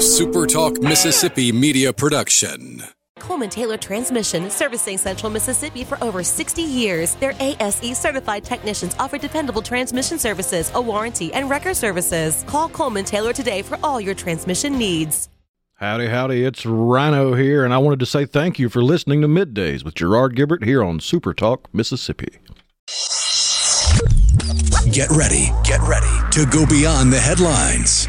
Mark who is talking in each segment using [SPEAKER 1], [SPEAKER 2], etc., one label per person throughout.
[SPEAKER 1] A SuperTalk Mississippi media production.
[SPEAKER 2] Coleman Taylor Transmission, servicing Central Mississippi for over 60 years. Their ASE certified technicians offer dependable transmission services, a warranty, and record services. Call Coleman Taylor today for all your transmission needs.
[SPEAKER 3] Howdy, howdy, it's Rhino here, and I wanted to say thank you for listening to Middays with Gerard Gibert here on Super Talk, Mississippi.
[SPEAKER 1] Get ready, get ready to go beyond the headlines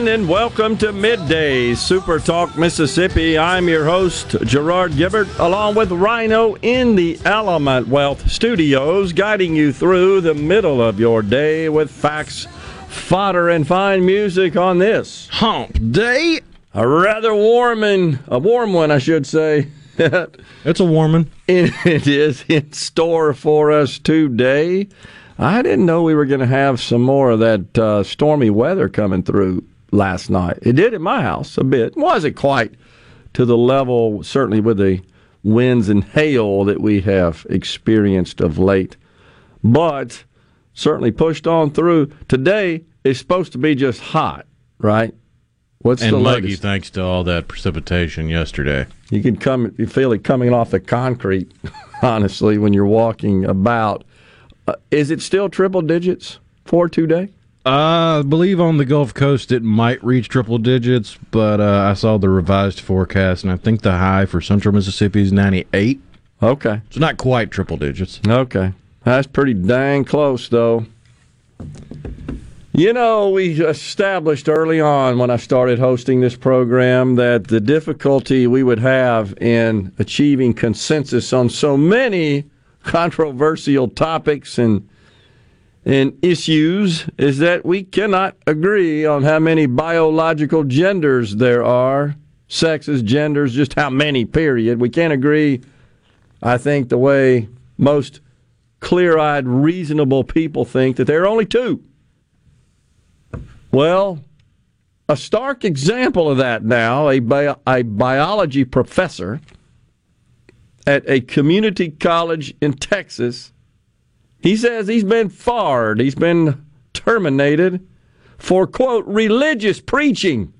[SPEAKER 4] Everyone, and welcome to Midday Super Talk Mississippi. I'm your host, Gerard Gibert, along with Rhino in the Element Wealth Studios, guiding you through the middle of your day with facts, fodder, and fine music on this
[SPEAKER 3] Hump Day.
[SPEAKER 4] a rather warm and a warm one, I should say.
[SPEAKER 3] It's a warmin'.
[SPEAKER 4] it is in store for us today. I didn't know we were going to have some more of that uh, stormy weather coming through last night. It did at my house a bit. Wasn't quite to the level, certainly with the winds and hail that we have experienced of late, but certainly pushed on through. Today is supposed to be just hot, right? What's
[SPEAKER 3] And
[SPEAKER 4] the latest?
[SPEAKER 3] thanks to all that precipitation yesterday.
[SPEAKER 4] You can come, you feel it coming off the concrete, honestly, when you're walking about. Uh, is it still triple digits for today?
[SPEAKER 3] Uh, I believe on the Gulf Coast it might reach triple digits, but uh, I saw the revised forecast, and I think the high for central Mississippi is 98.
[SPEAKER 4] Okay.
[SPEAKER 3] It's not quite triple digits.
[SPEAKER 4] Okay. That's pretty dang close, though. You know, we established early on when I started hosting this program that the difficulty we would have in achieving consensus on so many controversial topics and and issues is that we cannot agree on how many biological genders there are, sexes, genders, just how many, period. We can't agree, I think, the way most clear eyed, reasonable people think that there are only two. Well, a stark example of that now, a, a biology professor at a community college in Texas, he says he's been fired, he's been terminated for, quote, religious preaching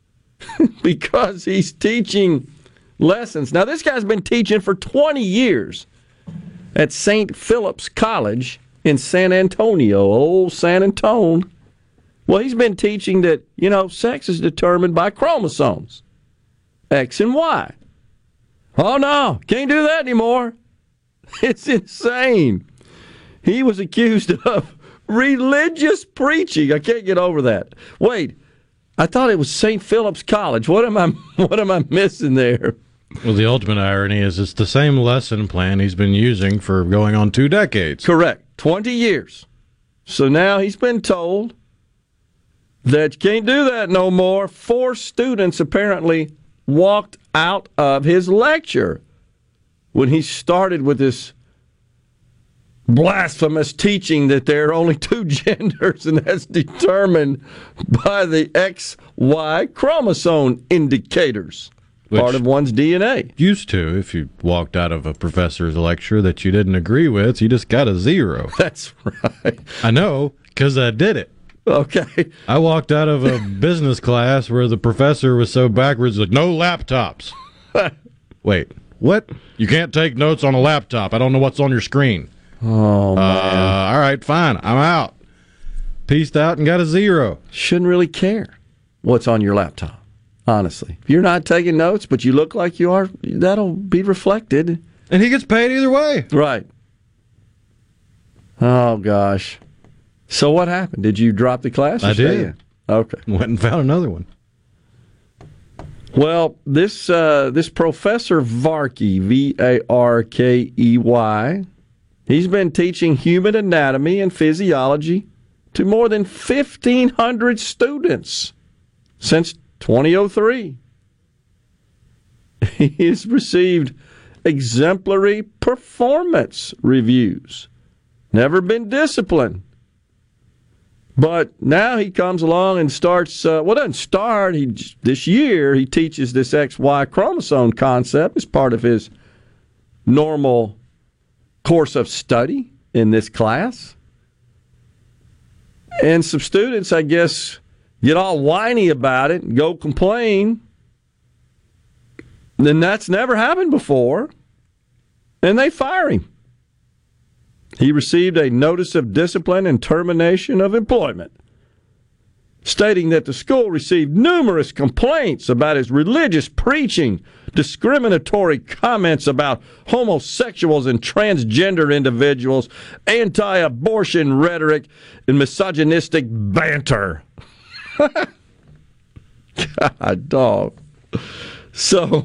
[SPEAKER 4] because he's teaching lessons. Now, this guy's been teaching for 20 years at St. Philip's College in San Antonio, old San Antone. Well, he's been teaching that, you know, sex is determined by chromosomes, X and Y. Oh, no, can't do that anymore. It's insane. He was accused of religious preaching. I can't get over that. Wait, I thought it was St. Philip's College. What am I what am I missing there?
[SPEAKER 3] Well, the ultimate irony is it's the same lesson plan he's been using for going on two decades.
[SPEAKER 4] Correct. 20 years. So now he's been told that you can't do that no more. Four students apparently walked out of his lecture when he started with this blasphemous teaching that there are only two genders and that's determined by the XY chromosome indicators, part of one's DNA.
[SPEAKER 3] Used to, if you walked out of a professor's lecture that you didn't agree with, you just got a zero.
[SPEAKER 4] That's right.
[SPEAKER 3] I know, because I did it.
[SPEAKER 4] Okay.
[SPEAKER 3] I walked out of a business class where the professor was so backwards, like, no laptops. Wait, what? You can't take notes on a laptop. I don't know what's on your screen.
[SPEAKER 4] Oh,
[SPEAKER 3] Uh, all right, fine. I'm out. Pieced out and got a zero.
[SPEAKER 4] shouldn't really care what's on your laptop. Honestly, if you're not taking notes, but you look like you are, that'll be reflected.
[SPEAKER 3] And he gets paid either way.
[SPEAKER 4] Right. Oh gosh. So what happened? Did you drop the class?
[SPEAKER 3] I did.
[SPEAKER 4] in? Okay.
[SPEAKER 3] Went and found another one.
[SPEAKER 4] Well, this uh, this professor Varkey, V A R K E Y, He's been teaching human anatomy and physiology to more than 1,500 students since 2003. He has received exemplary performance reviews, never been disciplined. But now he comes along and starts. Uh, well, doesn't start. He this year he teaches this XY chromosome concept as part of his normal course of study in this class. And some students, I guess, get all whiny about it and go complain. Then that's never happened before. And they fire him. He received a notice of discipline and termination of employment, stating that the school received numerous complaints about his religious preaching, discriminatory comments about homosexuals and transgender individuals, anti abortion rhetoric, and misogynistic banter. God, dog. So,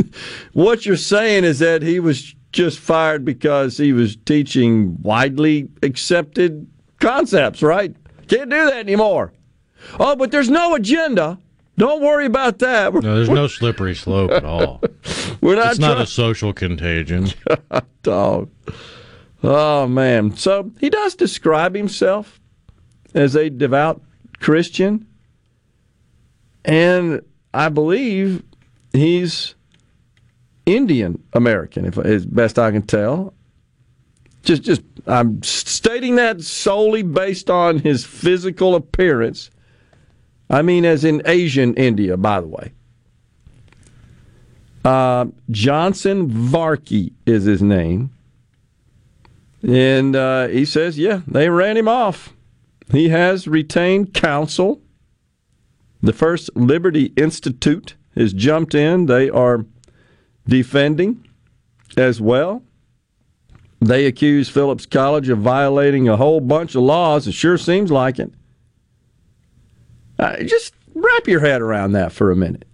[SPEAKER 4] what you're saying is that he was just fired because he was teaching widely accepted concepts, right? Can't do that anymore. Oh, but there's no agenda. Don't worry about that.
[SPEAKER 3] no, there's no slippery slope at all.
[SPEAKER 4] We're not.
[SPEAKER 3] It's not a social contagion.
[SPEAKER 4] Dog. Oh man. So he does describe himself as a devout Christian, and I believe he's Indian American, if as best I can tell. Just, just I'm stating that solely based on his physical appearance. I mean, as in Asian India, by the way. Uh, Johnson Varkey is his name. And uh, he says, yeah, they ran him off. He has retained counsel. The First Liberty Institute has jumped in. They are defending as well. They accuse Philip's College of violating a whole bunch of laws. It sure seems like it. Uh, just wrap your head around that for a minute.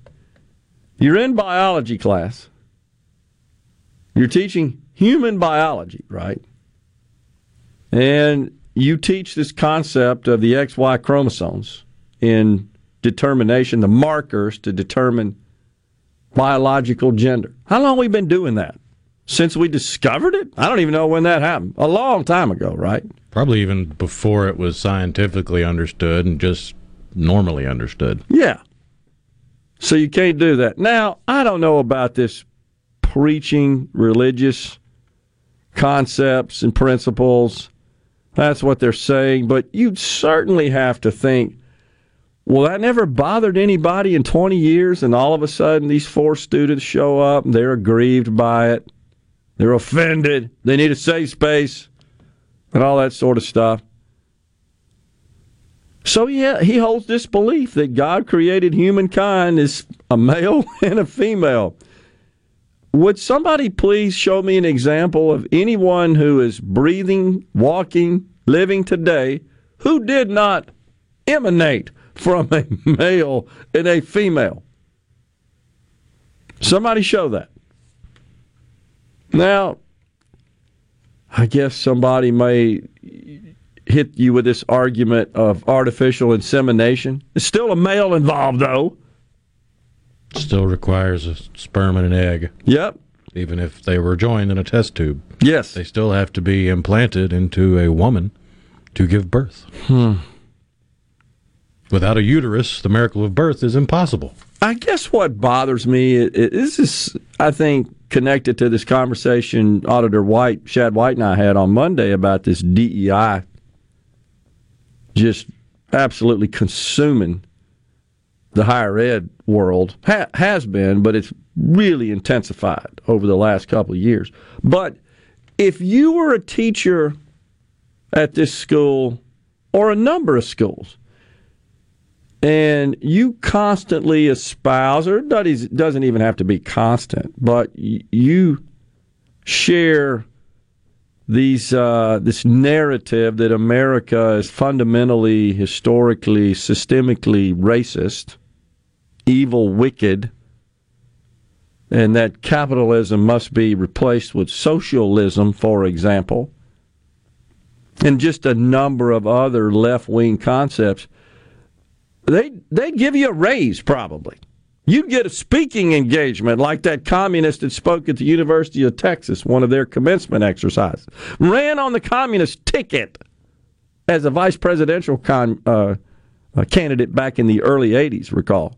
[SPEAKER 4] You're in biology class. You're teaching human biology, right? And you teach this concept of the XY chromosomes in determination, the markers to determine biological gender. How long we been doing that? Since we discovered it? I don't even know when that happened. A long time ago, right?
[SPEAKER 3] Probably even before it was scientifically understood and just normally understood.
[SPEAKER 4] Yeah. So you can't do that. Now, I don't know about this preaching religious concepts and principles. That's what they're saying. But you'd certainly have to think well, that never bothered anybody in 20 years, and all of a sudden these four students show up they're aggrieved by it. They're offended. They need a safe space and all that sort of stuff. So yeah, he holds this belief that God created humankind as a male and a female. Would somebody please show me an example of anyone who is breathing, walking, living today who did not emanate from a male and a female. Somebody show that. Now, I guess somebody may hit you with this argument of artificial insemination. It's still a male involved, though.
[SPEAKER 3] Still requires a sperm and an egg.
[SPEAKER 4] Yep.
[SPEAKER 3] Even if they were joined in a test tube.
[SPEAKER 4] Yes.
[SPEAKER 3] They still have to be implanted into a woman to give birth.
[SPEAKER 4] Hmm.
[SPEAKER 3] Without a uterus, the miracle of birth is impossible.
[SPEAKER 4] I guess what bothers me is this I think, connected to this conversation Auditor White, Shad White, and I had on Monday about this DEI just absolutely consuming the higher ed world. Ha- has been, but it's really intensified over the last couple of years. But if you were a teacher at this school or a number of schools, and you constantly espouse, or doesn't even have to be constant, but you share these uh, this narrative that America is fundamentally, historically, systemically racist, evil, wicked, and that capitalism must be replaced with socialism, for example, and just a number of other left wing concepts, they they'd give you a raise probably. You'd get a speaking engagement like that communist that spoke at the University of Texas, one of their commencement exercises. Ran on the communist ticket as a vice presidential con, uh, uh, candidate back in the early 80s, recall.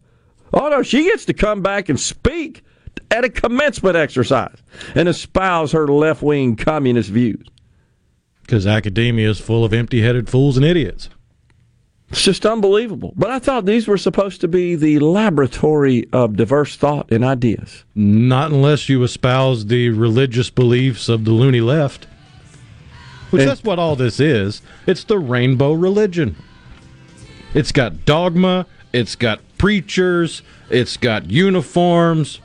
[SPEAKER 4] Oh, no, she gets to come back and speak at a commencement exercise and espouse her left wing communist views.
[SPEAKER 3] Because academia is full of empty headed fools and idiots.
[SPEAKER 4] It's just unbelievable. But I thought these were supposed to be the laboratory of diverse thought and ideas.
[SPEAKER 3] Not unless you espouse the religious beliefs of the loony left. Which
[SPEAKER 4] And-
[SPEAKER 3] that's what all this is. It's the rainbow religion. It's got dogma, it's got preachers, it's got uniforms.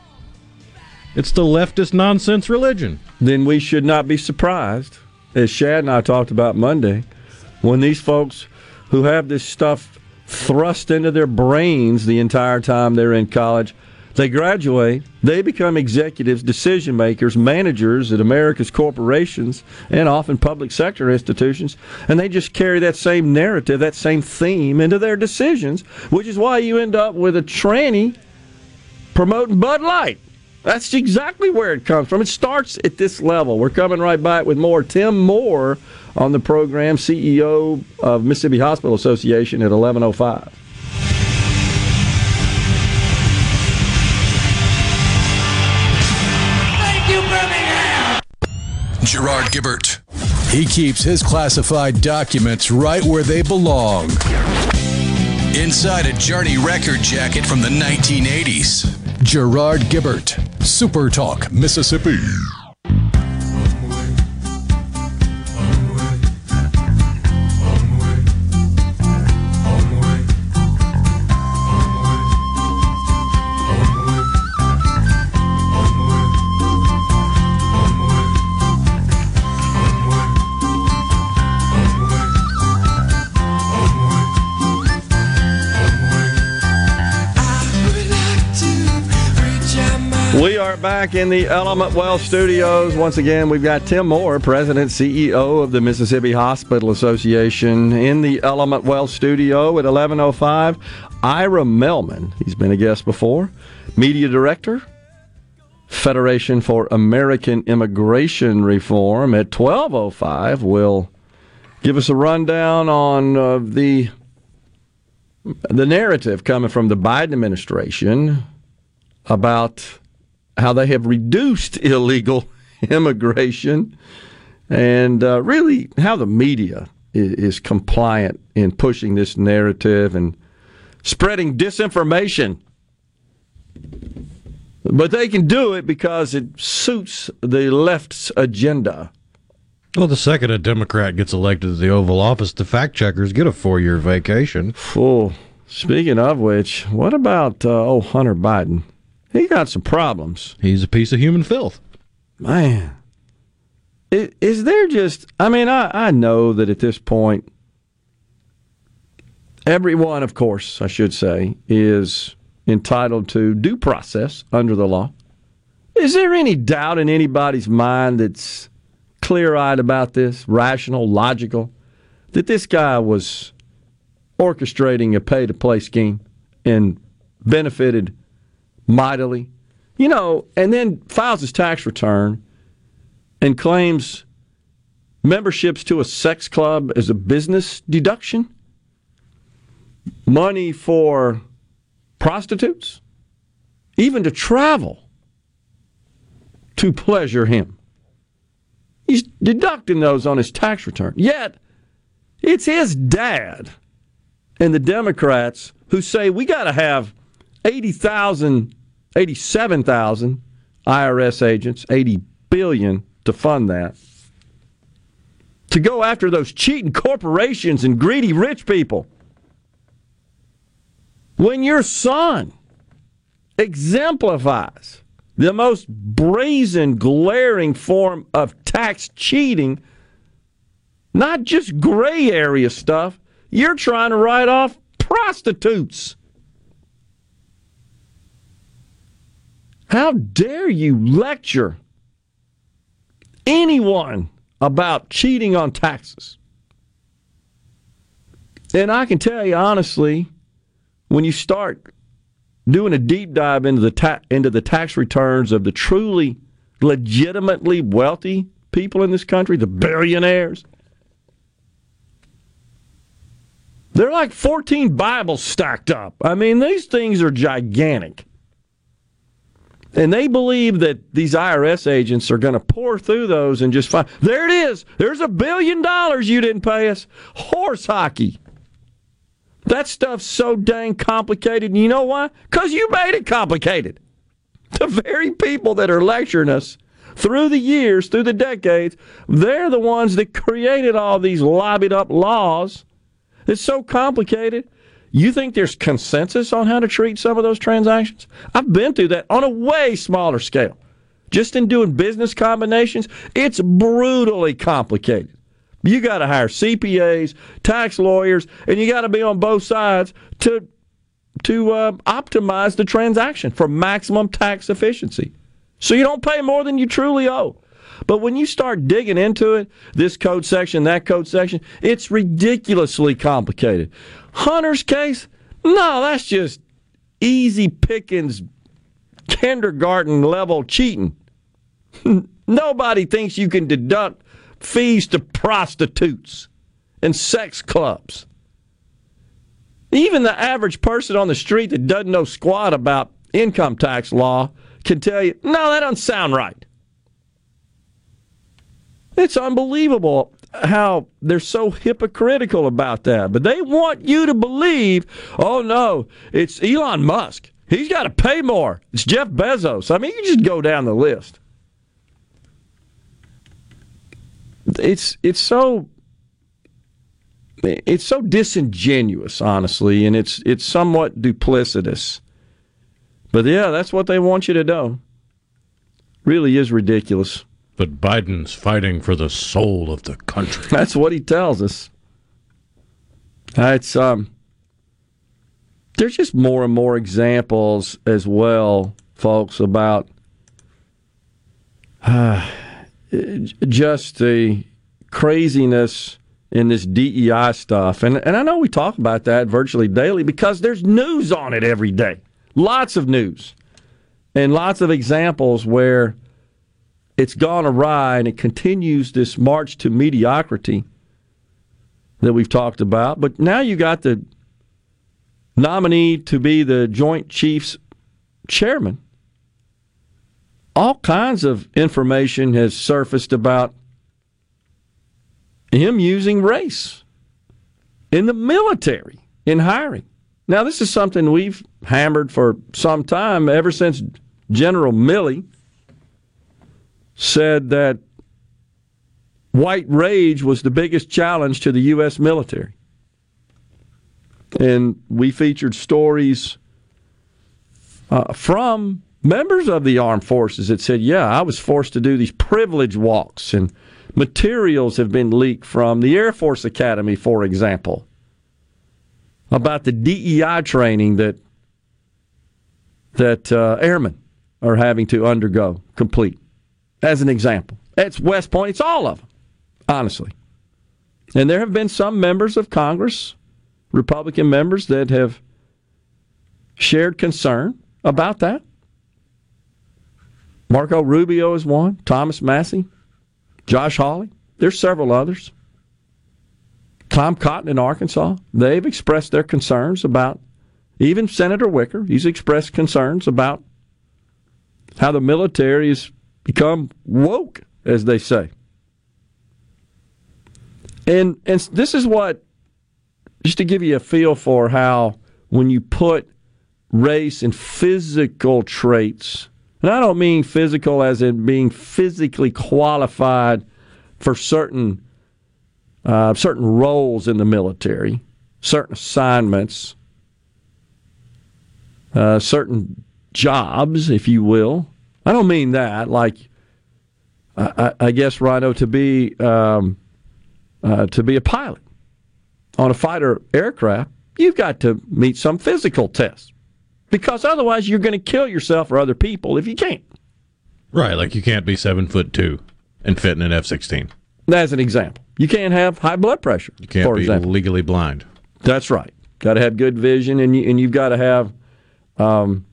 [SPEAKER 3] It's the leftist nonsense religion.
[SPEAKER 4] Then we should not be surprised, as Shad and I talked about Monday, when these folks who have this stuff thrust into their brains the entire time they're in college, they graduate, they become executives, decision makers, managers at America's corporations and often public sector institutions, and they just carry that same narrative, that same theme into their decisions, which is why you end up with a tranny promoting Bud Light. That's exactly where it comes from. It starts at this level. We're coming right back with more. Tim Moore on the program, CEO of Mississippi Hospital Association at 1105.
[SPEAKER 1] Gerard Gibert. He keeps his classified documents right where they belong. Inside a Journey record jacket from the 1980s. Gerard Gibert. Super Talk, Mississippi.
[SPEAKER 4] Back in the Element Wealth studios. Once again, we've got Tim Moore, President, CEO of the Mississippi Hospital Association, in the Element Wealth studio at 1105. Ira Melman, he's been a guest before, Media Director, Federation for American Immigration Reform at 1205 will give us a rundown on uh, the the narrative coming from the Biden administration about how they have reduced illegal immigration and uh, really how the media is, is compliant in pushing this narrative and spreading disinformation. But they can do it because it suits the left's agenda.
[SPEAKER 3] Well, the second a Democrat gets elected to the Oval Office, the fact checkers get a four year vacation.
[SPEAKER 4] Oh, speaking of which, what about uh, oh Hunter Biden? He got some problems.
[SPEAKER 3] He's a piece of human filth.
[SPEAKER 4] Man, is, is there just? I mean, I I know that at this point, everyone, of course, I should say, is entitled to due process under the law. Is there any doubt in anybody's mind that's clear-eyed about this, rational, logical, that this guy was orchestrating a pay-to-play scheme and benefited mightily? You know, and then files his tax return and claims memberships to a sex club as a business deduction, money for prostitutes, even to travel to pleasure him. He's deducting those on his tax return. Yet, it's his dad and the Democrats who say we got to have 80,000, 87,000 IRS agents, 80 billion to fund that. To go after those cheating corporations and greedy rich people. When your son exemplifies the most brazen, glaring form of tax cheating, not just gray area stuff, you're trying to write off prostitutes. How dare you lecture anyone about cheating on taxes? And I can tell you honestly, when you start doing a deep dive into the ta- into the tax returns of the truly legitimately wealthy people in this country, the billionaires, they're like 14 Bibles stacked up. I mean, these things are gigantic. And they believe that these IRS agents are going to pour through those and just find there it is. There's a billion dollars you didn't pay us. Horse hockey. That stuff's so dang complicated. And you know why? Because you made it complicated. The very people that are lecturing us through the years, through the decades, they're the ones that created all these lobbied up laws. It's so complicated. You think there's consensus on how to treat some of those transactions? I've been through that on a way smaller scale. Just in doing business combinations, it's brutally complicated. You got to hire CPAs, tax lawyers, and you got to be on both sides to to uh, optimize the transaction for maximum tax efficiency. So you don't pay more than you truly owe. But when you start digging into it, this code section, that code section, it's ridiculously complicated. Hunter's case, no, that's just easy pickings, kindergarten level cheating. Nobody thinks you can deduct fees to prostitutes and sex clubs. Even the average person on the street that doesn't know squat about income tax law can tell you, no, that doesn't sound right. It's unbelievable how they're so hypocritical about that. But they want you to believe, oh no, it's Elon Musk. He's got to pay more. It's Jeff Bezos. I mean, you just go down the list. It's it's so it's so disingenuous, honestly, and it's it's somewhat duplicitous. But yeah, that's what they want you to do. Really is ridiculous.
[SPEAKER 3] But Biden's fighting for the soul of the country.
[SPEAKER 4] That's what he tells us. It's um there's just more and more examples as well, folks, about uh, just the craziness in this DEI stuff. And, and I know we talk about that virtually daily because there's news on it every day. Lots of news and lots of examples where it's gone awry and it continues this march to mediocrity that we've talked about. But now you got the nominee to be the Joint Chiefs chairman. All kinds of information has surfaced about him using race in the military in hiring. Now, this is something we've hammered for some time, ever since General Milley said that white rage was the biggest challenge to the U.S. military. And we featured stories uh, from members of the armed forces that said, Yeah, I was forced to do these privilege walks and materials have been leaked from the Air Force Academy, for example, about the DEI training that that uh, airmen are having to undergo complete. As an example, it's West Point. It's all of them, honestly. And there have been some members of Congress, Republican members, that have shared concern about that. Marco Rubio is one. Thomas Massie. Josh Hawley. There's several others. Tom Cotton in Arkansas. They've expressed their concerns about, even Senator Wicker, he's expressed concerns about how the military has become woke, as they say. And, and this is what, just to give you a feel for how when you put race and physical traits and I don't mean physical as in being physically qualified for certain uh, certain roles in the military, certain assignments, uh, certain jobs, if you will. I don't mean that. Like, I, I guess Rhino to be um, uh, to be a pilot on a fighter aircraft, you've got to meet some physical tests because otherwise you're going to kill yourself or other people if you can't.
[SPEAKER 3] Right, like you can't be seven foot two and fit in an F sixteen.
[SPEAKER 4] As an example, you can't have high blood pressure.
[SPEAKER 3] You can't be
[SPEAKER 4] example.
[SPEAKER 3] legally blind.
[SPEAKER 4] That's right. Got to have good vision, and you, and you've got to have um,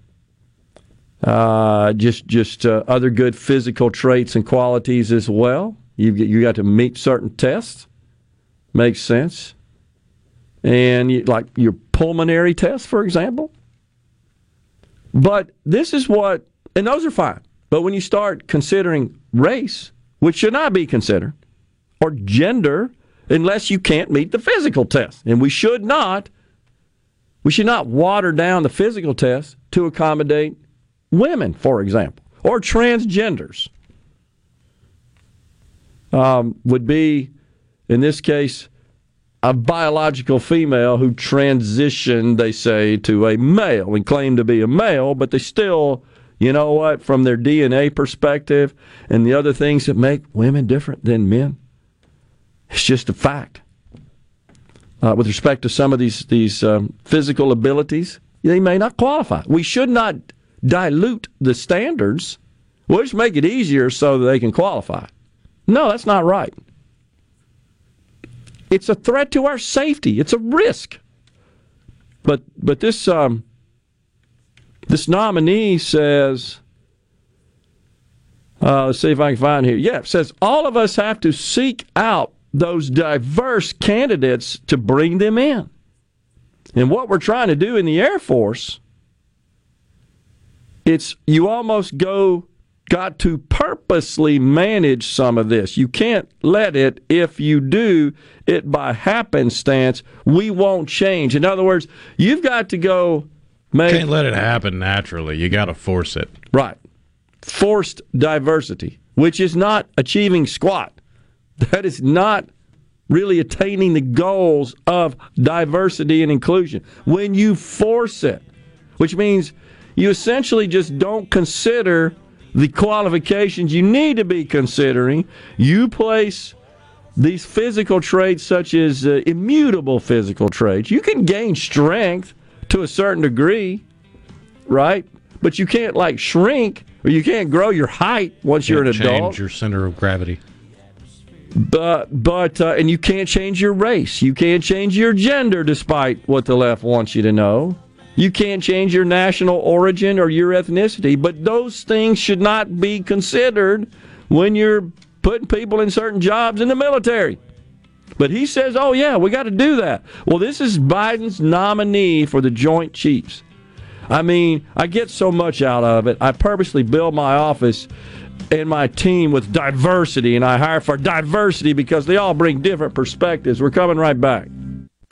[SPEAKER 4] uh, just just uh, other good physical traits and qualities as well. You you got to meet certain tests. Makes sense. And you, like your pulmonary test, for example. But this is what, and those are fine. But when you start considering race, which should not be considered, or gender, unless you can't meet the physical test, and we should not, we should not water down the physical test to accommodate women, for example, or transgenders. Um, would be, in this case, a biological female who transitioned, they say, to a male and claim to be a male, but they still, you know what, from their DNA perspective and the other things that make women different than men, it's just a fact. Uh, with respect to some of these these um, physical abilities, they may not qualify. We should not dilute the standards. We'll just make it easier so that they can qualify. No, that's not right. It's a threat to our safety. It's a risk. But but this um, this nominee says, uh, let's see if I can find here. Yeah, says all of us have to seek out those diverse candidates to bring them in. And what we're trying to do in the Air Force, it's you almost go got to purposely manage some of this. You can't let it, if you do it by happenstance, we won't change. In other words, you've got to go
[SPEAKER 3] make. Can't let it happen naturally. You got to force it.
[SPEAKER 4] Right. Forced diversity, which is not achieving squat. That is not really attaining the goals of diversity and inclusion. When you force it, which means you essentially just don't consider the qualifications you need to be considering. You place these physical traits, such as uh, immutable physical traits. You can gain strength to a certain degree, right? But you can't like shrink or you can't grow your height once you are an
[SPEAKER 3] change
[SPEAKER 4] adult.
[SPEAKER 3] Change your center of gravity.
[SPEAKER 4] But but uh, and you can't change your race. You can't change your gender, despite what the left wants you to know. You can't change your national origin or your ethnicity, but those things should not be considered when you're putting people in certain jobs in the military. But he says, oh, yeah, we got to do that. Well, this is Biden's nominee for the Joint Chiefs. I mean, I get so much out of it. I purposely build my office and my team with diversity, and I hire for diversity because they all bring different perspectives. We're coming right back.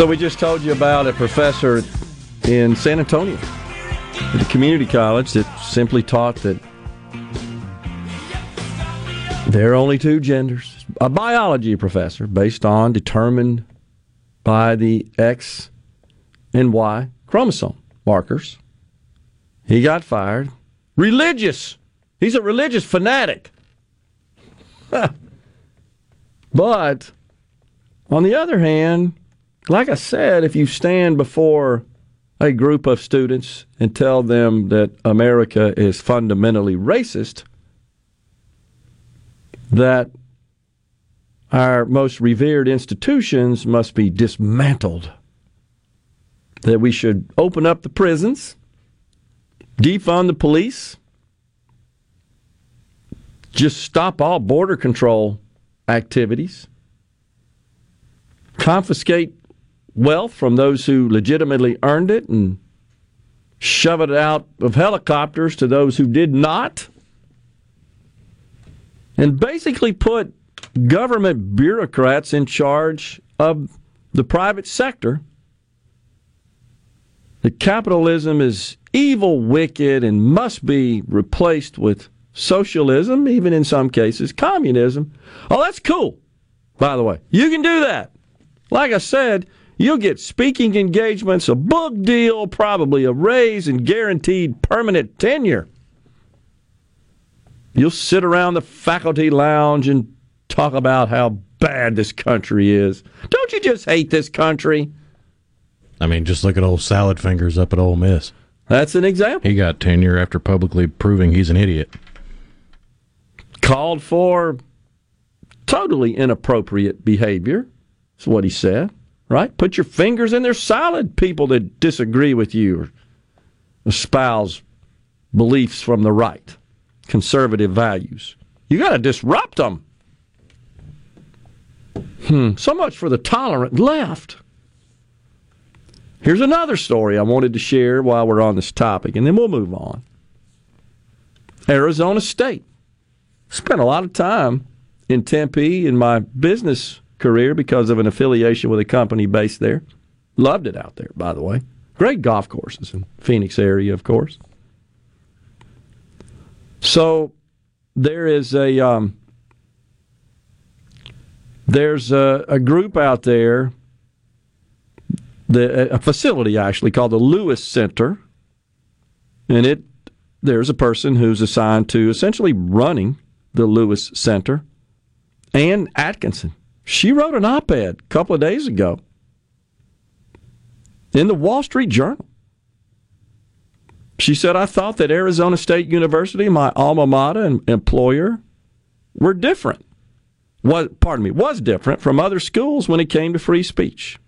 [SPEAKER 4] So we just told you about a professor in San Antonio at a community college that simply taught that there are only two genders. A biology professor based on determined by the X and Y chromosome markers. He got fired. Religious. He's a religious fanatic. but on the other hand, like I said, if you stand before a group of students and tell them that America is fundamentally racist, that our most revered institutions must be dismantled, that we should open up the prisons, defund the police, just stop all border control activities, confiscate wealth from those who legitimately earned it and shove it out of helicopters to those who did not. And basically put government bureaucrats in charge of the private sector. That capitalism is evil, wicked, and must be replaced with socialism, even in some cases, communism. Oh, that's cool, by the way. You can do that. Like I said, you'll get speaking engagements, a book deal, probably a raise, and guaranteed permanent tenure. You'll sit around the faculty lounge and talk about how bad this country is. Don't you just hate this country?
[SPEAKER 3] I mean, just look at old Salad Fingers up at Ole Miss.
[SPEAKER 4] That's an example.
[SPEAKER 3] He got tenure after publicly proving he's an idiot.
[SPEAKER 4] Called for totally inappropriate behavior. That's what he said, right? Put your fingers in their Solid people that disagree with you or espouse beliefs from the right, conservative values. You got to disrupt them. Hmm, so much for the tolerant left. Here's another story I wanted to share while we're on this topic, and then we'll move on. Arizona State. Spent a lot of time in Tempe in my business career because of an affiliation with a company based there. Loved it out there, by the way. Great golf courses in Phoenix area, of course. So there is a um, there's a, a group out there, the, a facility actually called the Lewis Center, and it there's a person who's assigned to essentially running the Lewis Center. Ann Atkinson. She wrote an op ed a couple of days ago in the Wall Street Journal. She said, I thought that Arizona State University, my alma mater and employer, were different. Was, pardon me, was different from other schools when it came to free speech.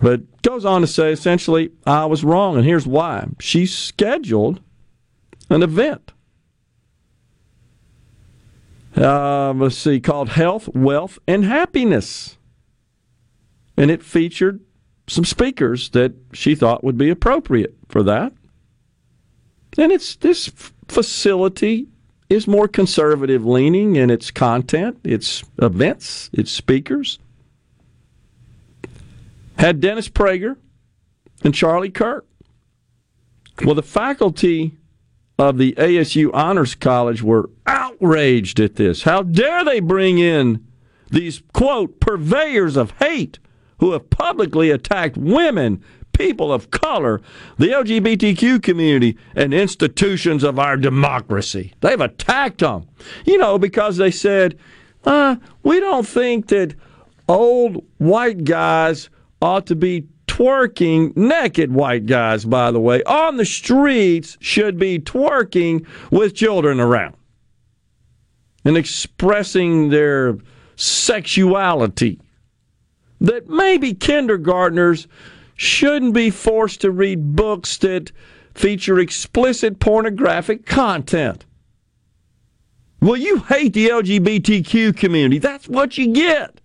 [SPEAKER 4] But goes on to say essentially, I was wrong, and here's why. She scheduled an event. Uh, let's see, called Health, Wealth, and Happiness. And it featured some speakers that she thought would be appropriate for that. And it's this facility is more conservative leaning in its content, its events, its speakers. Had Dennis Prager and Charlie Kirk. Well, the faculty of the ASU Honors College were outraged at this. How dare they bring in these, quote, purveyors of hate who have publicly attacked women, people of color, the LGBTQ community, and institutions of our democracy. They've attacked them. You know, because they said, uh, we don't think that old white guys ought to be twerking, naked white guys, by the way, on the streets should be twerking with children around and expressing their sexuality. That maybe kindergartners shouldn't be forced to read books that feature explicit pornographic content. Well, you hate the LGBTQ community. That's what you get.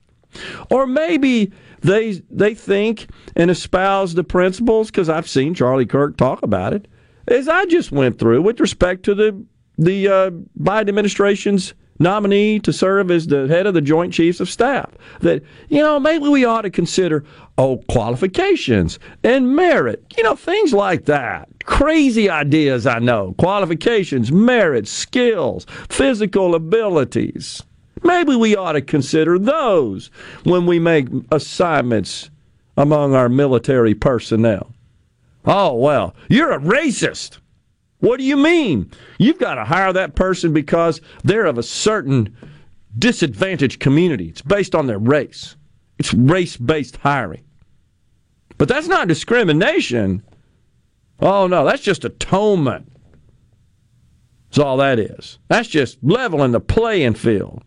[SPEAKER 4] Or maybe they they think and espouse the principles because I've seen Charlie Kirk talk about it. As I just went through with respect to the the uh, Biden administration's nominee to serve as the head of the Joint Chiefs of Staff. That, you know, maybe we ought to consider, oh, qualifications and merit, you know, things like that. Crazy ideas, I know. Qualifications, merit, skills, physical abilities. Maybe we ought to consider those when we make assignments among our military personnel. Oh, well, you're a racist. What do you mean? You've got to hire that person because they're of a certain disadvantaged community. It's based on their race. It's race based hiring. But that's not discrimination. Oh, no, that's just atonement. That's all that is. That's just leveling the playing field.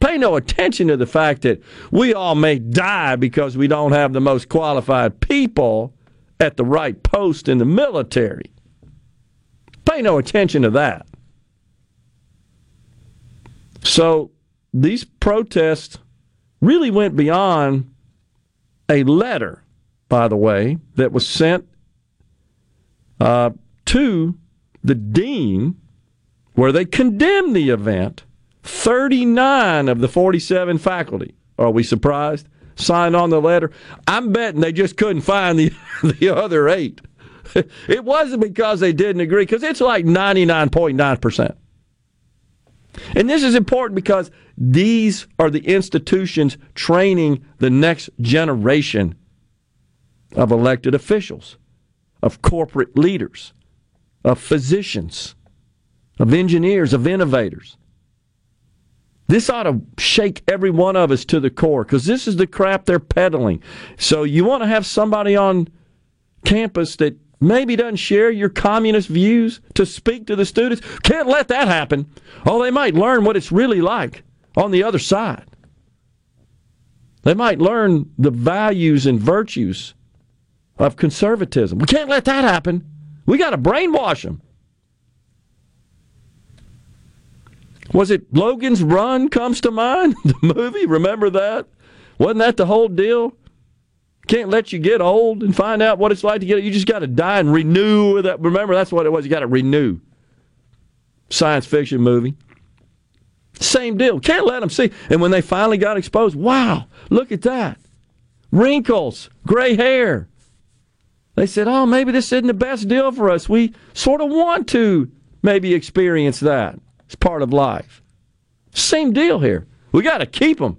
[SPEAKER 4] Pay no attention to the fact that we all may die because we don't have the most qualified people at the right post in the military. Pay no attention to that. So these protests really went beyond a letter, by the way, that was sent uh, to the dean where they condemned the event. 39 of the 47 faculty, are we surprised? Signed on the letter. I'm betting they just couldn't find the, the other eight. it wasn't because they didn't agree, because it's like 99.9%. And this is important because these are the institutions training the next generation of elected officials, of corporate leaders, of physicians, of engineers, of innovators. This ought to shake every one of us to the core because this is the crap they're peddling. So you want to have somebody on campus that maybe doesn't share your communist views to speak to the students. Can't let that happen. Oh, they might learn what it's really like on the other side. They might learn the values and virtues of conservatism. We can't let that happen. We got to brainwash them. Was it Logan's Run comes to mind? The movie, remember that? Wasn't that the whole deal? Can't let you get old and find out what it's like to get. Old. You just got to die and renew that. Remember, that's what it was. You got to renew. Science fiction movie. Same deal. Can't let them see. And when they finally got exposed, wow, look at that. Wrinkles, gray hair. They said, oh, maybe this isn't the best deal for us. We sort of want to maybe experience that. It's part of life. Same deal here. We got to keep them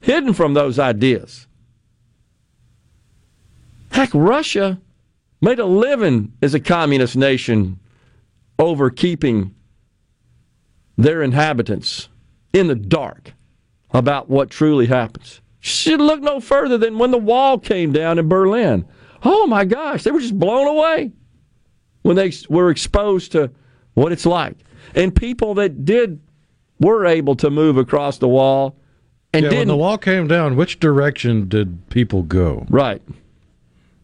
[SPEAKER 4] hidden from those ideas. Heck, Russia made a living as a communist nation over keeping their inhabitants in the dark about what truly happens. Should look no further than when the wall came down in Berlin. Oh my gosh, they were just blown away when they were exposed to what it's like. And people that did were able to move across the wall and
[SPEAKER 3] yeah,
[SPEAKER 4] didn't.
[SPEAKER 3] when the wall came down, which direction did people go?
[SPEAKER 4] Right.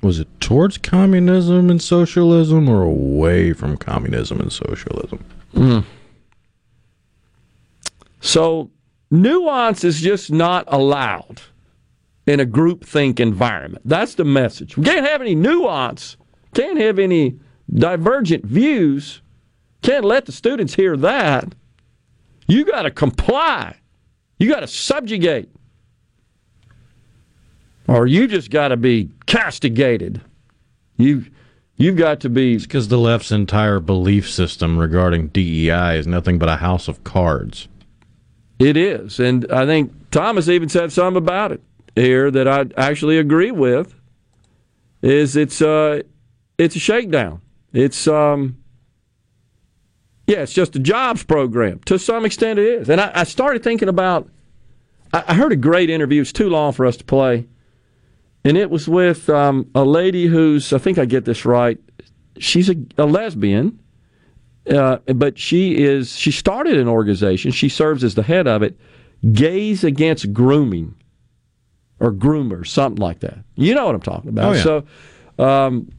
[SPEAKER 3] Was it towards communism and socialism or away from communism and socialism?
[SPEAKER 4] Mm. So nuance is just not allowed in a groupthink environment. That's the message. We can't have any nuance, can't have any divergent views, can't let the students hear that. You got to comply. You got to subjugate. Or you just got to be castigated. You you've got to be
[SPEAKER 3] because the left's entire belief system regarding DEI is nothing but a house of cards.
[SPEAKER 4] It is, and I think Thomas even said something about it here that I actually agree with. Is it's uh it's a shakedown. It's um yeah, it's just a jobs program. To some extent, it is. And I, I started thinking about. I, I, heard a great interview. It's too long for us to play, and it was with um, a lady who's. I think I get this right. She's a, a lesbian, uh, but she is. She started an organization. She serves as the head of it. Gays Against Grooming, or Groomers, something like that. You know what I'm talking about.
[SPEAKER 3] Oh, yeah.
[SPEAKER 4] So. Um,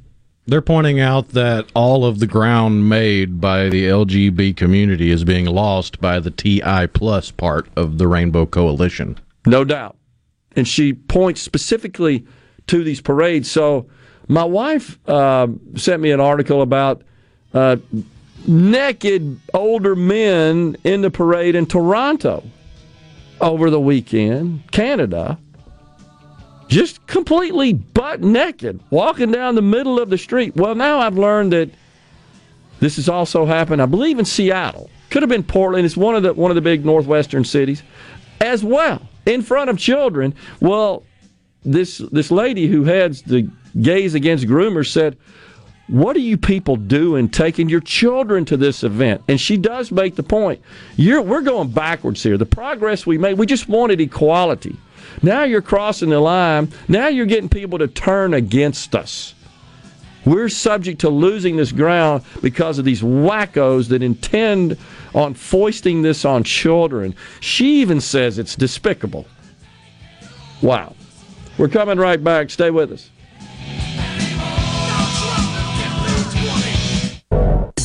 [SPEAKER 3] they're pointing out that all of the ground made by the LGB community is being lost by the TI plus part of the Rainbow Coalition.
[SPEAKER 4] No doubt. And she points specifically to these parades. So my wife uh, sent me an article about uh, naked older men in the parade in Toronto over the weekend, Canada just completely butt naked, walking down the middle of the street. Well, now I've learned that this has also happened, I believe, in Seattle. Could have been Portland. It's one of the one of the big northwestern cities, as well, in front of children. Well, this this lady who heads the Gays Against Groomers said, "What are you people doing, taking your children to this event?" And she does make the point: we're going backwards here. The progress we made, we just wanted equality. Now you're crossing the line. Now you're getting people to turn against us. We're subject to losing this ground because of these wackos that intend on foisting this on children. She even says it's despicable. Wow. We're coming right back. Stay with us.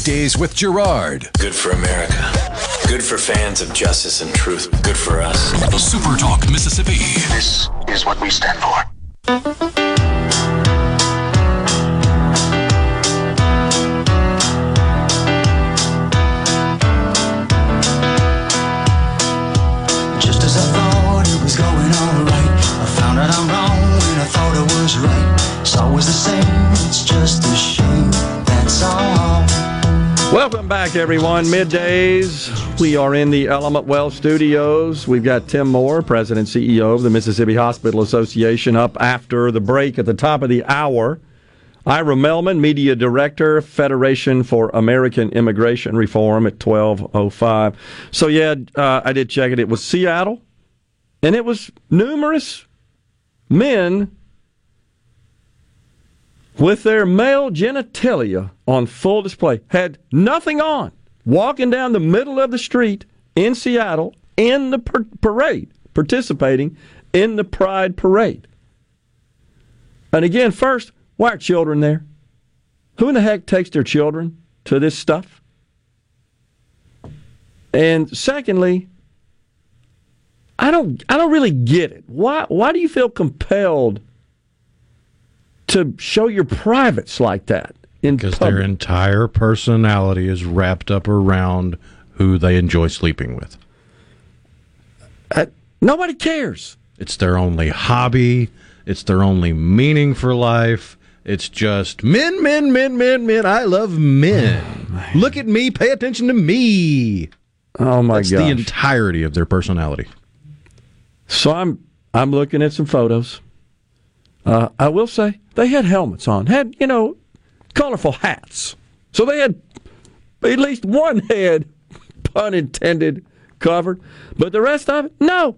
[SPEAKER 1] Days with Gerard.
[SPEAKER 5] Good for America. Good for fans of justice and truth. Good for us.
[SPEAKER 1] Super Talk Mississippi.
[SPEAKER 6] This is what we stand for.
[SPEAKER 7] Just as I thought it was going alright, I found out I'm wrong when I thought I was right. It's always the same, it's just a shame. That's all.
[SPEAKER 4] Welcome back, everyone. Middays. We are in the Element Wealth studios. We've got Tim Moore, President CEO of the Mississippi Hospital Association, up after the break at the top of the hour. Ira Mehlman, Media Director, Federation for American Immigration Reform at 1205. So, yeah, uh, I did check it. It was Seattle, and it was numerous men with their male genitalia on full display, had nothing on, walking down the middle of the street in Seattle in the par- parade, participating in the Pride Parade. And again, first, why are children there? Who in the heck takes their children to this stuff? And secondly, I don't I don't really get it. Why why do you feel compelled to show your privates like that
[SPEAKER 3] Because their entire personality is wrapped up around who they enjoy sleeping with.
[SPEAKER 4] Uh, nobody cares.
[SPEAKER 3] It's their only hobby. It's their only meaning for life. It's just men, men, men, men, men. I love men. Look at me. Pay attention to me.
[SPEAKER 4] Oh my
[SPEAKER 3] That's
[SPEAKER 4] gosh.
[SPEAKER 3] the entirety of their personality.
[SPEAKER 4] So I'm I'm looking at some photos. Uh, I will say they had helmets on, had you know, colorful hats. So they had at least one head, pun intended, covered, but the rest of it, no.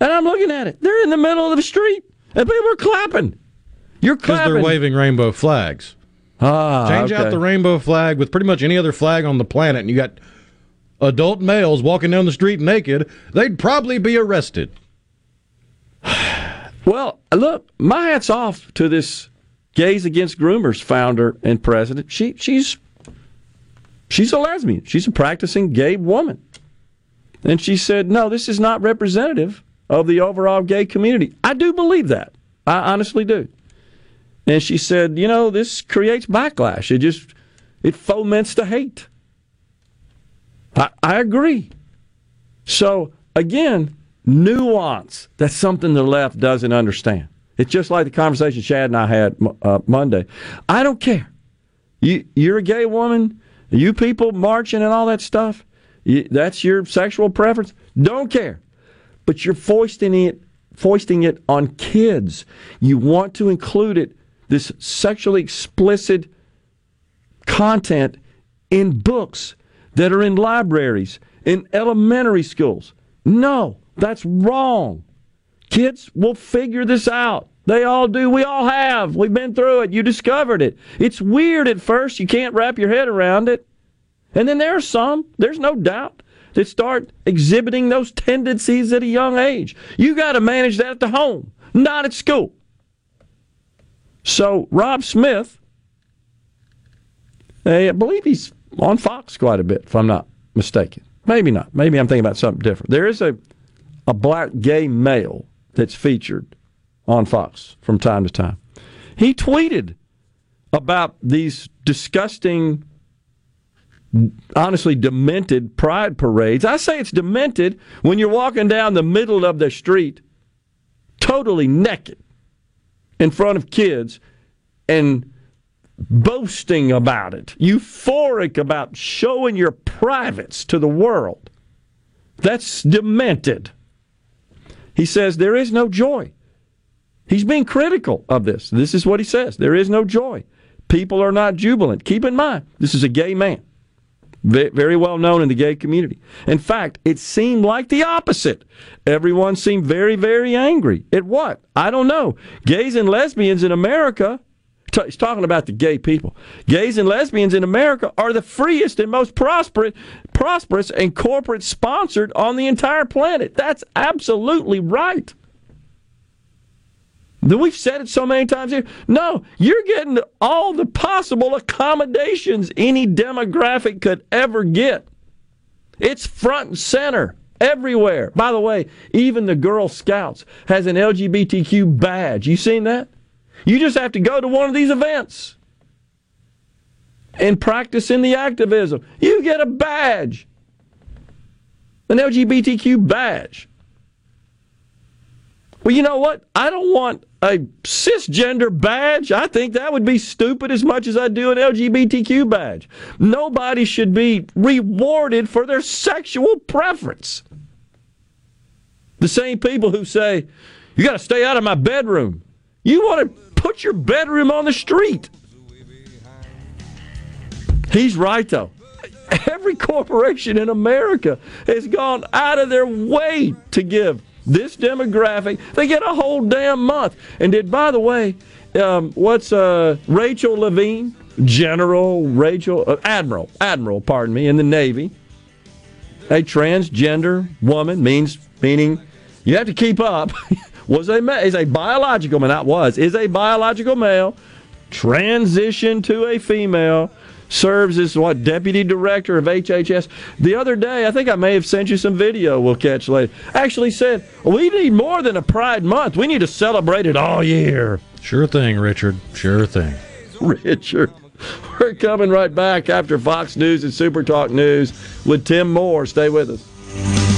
[SPEAKER 4] And I'm looking at it. They're in the middle of the street, and people are clapping. You're clapping.
[SPEAKER 3] Because they're waving rainbow flags.
[SPEAKER 4] Ah,
[SPEAKER 3] Change out the rainbow flag with pretty much any other flag on the planet, and you got adult males walking down the street naked. They'd probably be arrested.
[SPEAKER 4] Well, look, my hat's off to this Gays Against Groomers founder and president. She she's she's a lesbian. She's a practicing gay woman. And she said, "No, this is not representative of the overall gay community." I do believe that. I honestly do. And she said, "You know, this creates backlash. It just it foments the hate." I, I agree. So again, nuance. That's something the left doesn't understand. It's just like the conversation Chad and I had uh, Monday. I don't care. You, you're a gay woman. You people marching and all that stuff. You, that's your sexual preference. Don't care. But you're foisting it, foisting it on kids. You want to include it, this sexually explicit content, in books that are in libraries, in elementary schools. No, that's wrong. Kids will figure this out. They all do. We all have. We've been through it. You discovered it. It's weird at first. You can't wrap your head around it. And then there are some, there's no doubt, that start exhibiting those tendencies at a young age. You got to manage that at the home, not at school. So, Rob Smith, eh, I believe he's on Fox quite a bit, if I'm not mistaken. Maybe not. Maybe I'm thinking about something different. There is a, a black gay male that's featured on Fox from time to time. He tweeted about these disgusting, honestly demented pride parades. I say it's demented when you're walking down the middle of the street, totally naked, in front of kids, and boasting about it, euphoric about showing your privates to the world. That's demented. He says there is no joy. He's being critical of this. This is what he says. There is no joy. People are not jubilant. Keep in mind, this is a gay man, very well known in the gay community. In fact, it seemed like the opposite. Everyone seemed very, very angry. At what? I don't know. Gays and lesbians in America, t- he's talking about the gay people. Gays and lesbians in America are the freest and most prosperous, prosperous and corporate sponsored on the entire planet. That's absolutely right. We've said it so many times here. No, you're getting all the possible accommodations any demographic could ever get. It's front and center everywhere. By the way, even the Girl Scouts has an LGBTQ badge. You seen that? You just have to go to one of these events and practice in the activism. You get a badge, an LGBTQ badge. Well, you know what? I don't want a cisgender badge. I think that would be stupid as much as I do an LGBTQ badge. Nobody should be rewarded for their sexual preference. The same people who say, you got to stay out of my bedroom. You want to put your bedroom on the street. He's right, though. Every corporation in America has gone out of their way to give this demographic. They get a whole damn month. And did, by the way, um, what's uh, Rachel Levine, General Rachel, uh, Admiral, Admiral, pardon me, in the Navy, a transgender woman means meaning you have to keep up. was a is a biological man, not was is a biological male, transitioned to a female serves as what deputy director of HHS. The other day, I think I may have sent you some video. We'll catch later. Actually said we need more than a Pride Month. We need to celebrate it all year.
[SPEAKER 3] Sure thing, Richard. Sure thing.
[SPEAKER 4] Richard. We're coming right back after Fox News and Super Talk News with Tim Moore. Stay with us.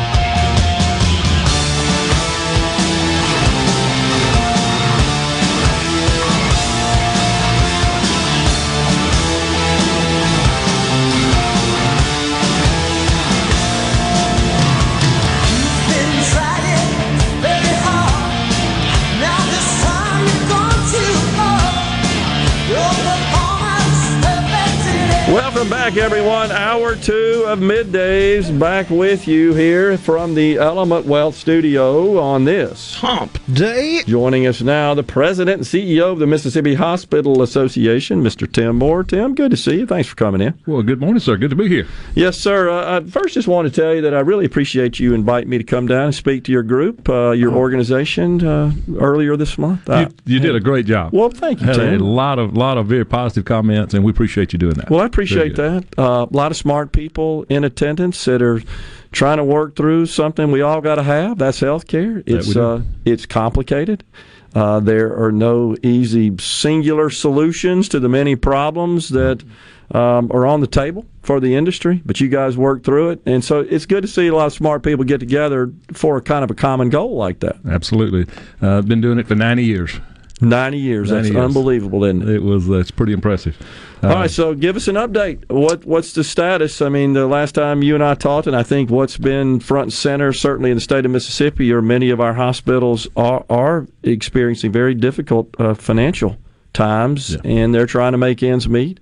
[SPEAKER 4] Back, everyone. Hour two of middays back with you here from the Element Wealth Studio on this
[SPEAKER 3] Hump Day.
[SPEAKER 4] Joining us now, the president and CEO of the Mississippi Hospital Association, Mr. Tim Moore. Tim, good to see you. Thanks for coming in.
[SPEAKER 8] Well, good morning, sir. Good to be here.
[SPEAKER 4] Yes, sir. Uh, I first just want to tell you that I really appreciate you inviting me to come down and speak to your group, uh, your organization, uh, earlier this month.
[SPEAKER 8] You, you did a great job.
[SPEAKER 4] Well, thank you,
[SPEAKER 8] Had a lot of lot of very positive comments, and we appreciate you doing that.
[SPEAKER 4] Well, I appreciate
[SPEAKER 8] good.
[SPEAKER 4] Uh, a lot of smart people in attendance that are trying to work through something we all got to have. That's healthcare. It's uh, it's complicated. Uh, there are no easy singular solutions to the many problems that um, are on the table for the industry. But you guys work through it, and so it's good to see a lot of smart people get together for a kind of a common goal like that.
[SPEAKER 8] Absolutely. Uh, I've been doing it for 90 years.
[SPEAKER 4] Ninety years.
[SPEAKER 8] 90
[SPEAKER 4] That's
[SPEAKER 8] years.
[SPEAKER 4] unbelievable, isn't it?
[SPEAKER 8] It was uh, it's pretty impressive. Uh,
[SPEAKER 4] All right, so give us an update. What what's the status? I mean, the last time you and I talked, and I think what's been front and center, certainly in the state of Mississippi, or many of our hospitals are are experiencing very difficult uh, financial times,
[SPEAKER 8] Yeah.
[SPEAKER 4] and they're trying to make ends meet.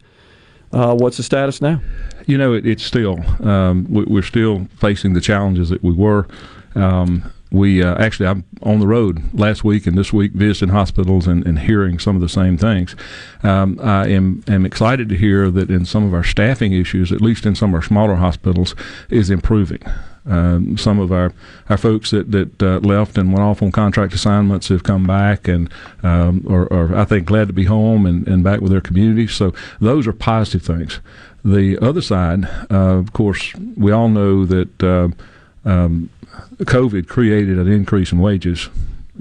[SPEAKER 4] Uh, what's the status now?
[SPEAKER 8] you know, it, it's still um, we, we're still facing the challenges that we were. Um, we uh, actually, I'm on the road last week and this week visiting hospitals and, and hearing some of the same things. Um, I am am excited to hear that in some of our staffing issues, at least in some of our smaller hospitals, is improving. Um, some of our, our folks that that uh, left and went off on contract assignments have come back and um, are, are I think glad to be home and, and back with their communities. So those are positive things. The other side, uh, of course, we all know that uh, um, COVID created an increase in wages.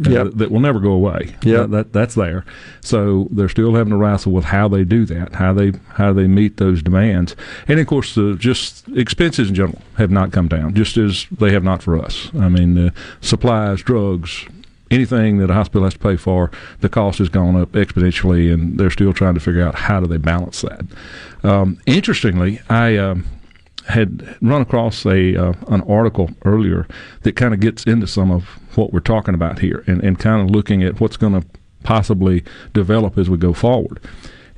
[SPEAKER 8] uh,
[SPEAKER 4] Yep.
[SPEAKER 8] that will never go away.
[SPEAKER 4] Yep.
[SPEAKER 8] That, that that's there. So they're still having to wrestle with how they do that, how they how they meet those demands, and of course, the just expenses in general have not come down, just as they have not for us. I mean, uh, supplies, drugs, anything that a hospital has to pay for, the cost has gone up exponentially, and they're still trying to figure out how do they balance that. Um, interestingly, I. Um, had run across a uh, an article earlier that kind of gets into some of what we're talking about here and, and kind of looking at what's going to possibly develop as we go forward.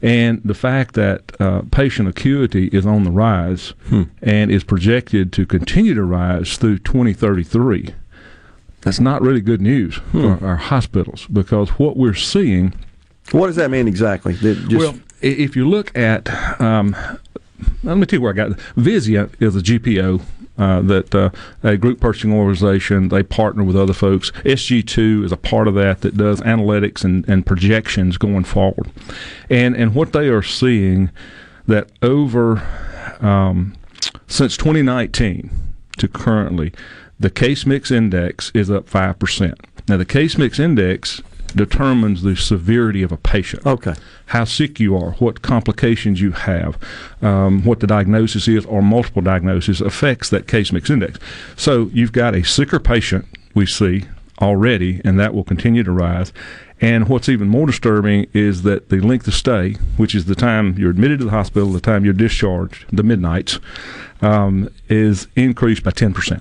[SPEAKER 8] And the fact that uh, patient acuity is on the rise and is projected to continue to rise through 2033, that's not really good news for our hospitals because what we're seeing
[SPEAKER 4] What does that mean exactly? That just-
[SPEAKER 8] well, if you look at, um, let me tell you where I got. Vizient is a GPO. Uh, that uh, a group purchasing organization they partner with other folks. SG2 is a part of that that does analytics and, and projections going forward, and and what they are seeing that over um, since 2019 to currently, the case mix index is up 5%. Now, the case mix index determines the severity of a patient.
[SPEAKER 4] Okay.
[SPEAKER 8] How sick you are, what complications you have, um, what the diagnosis is, or multiple diagnoses affects that case mix index. So you've got a sicker patient we see already, and that will continue to rise. And what's even more disturbing is that the length of stay, which is the time you're admitted to the hospital, the time you're discharged, the midnights, um, is increased by 10%.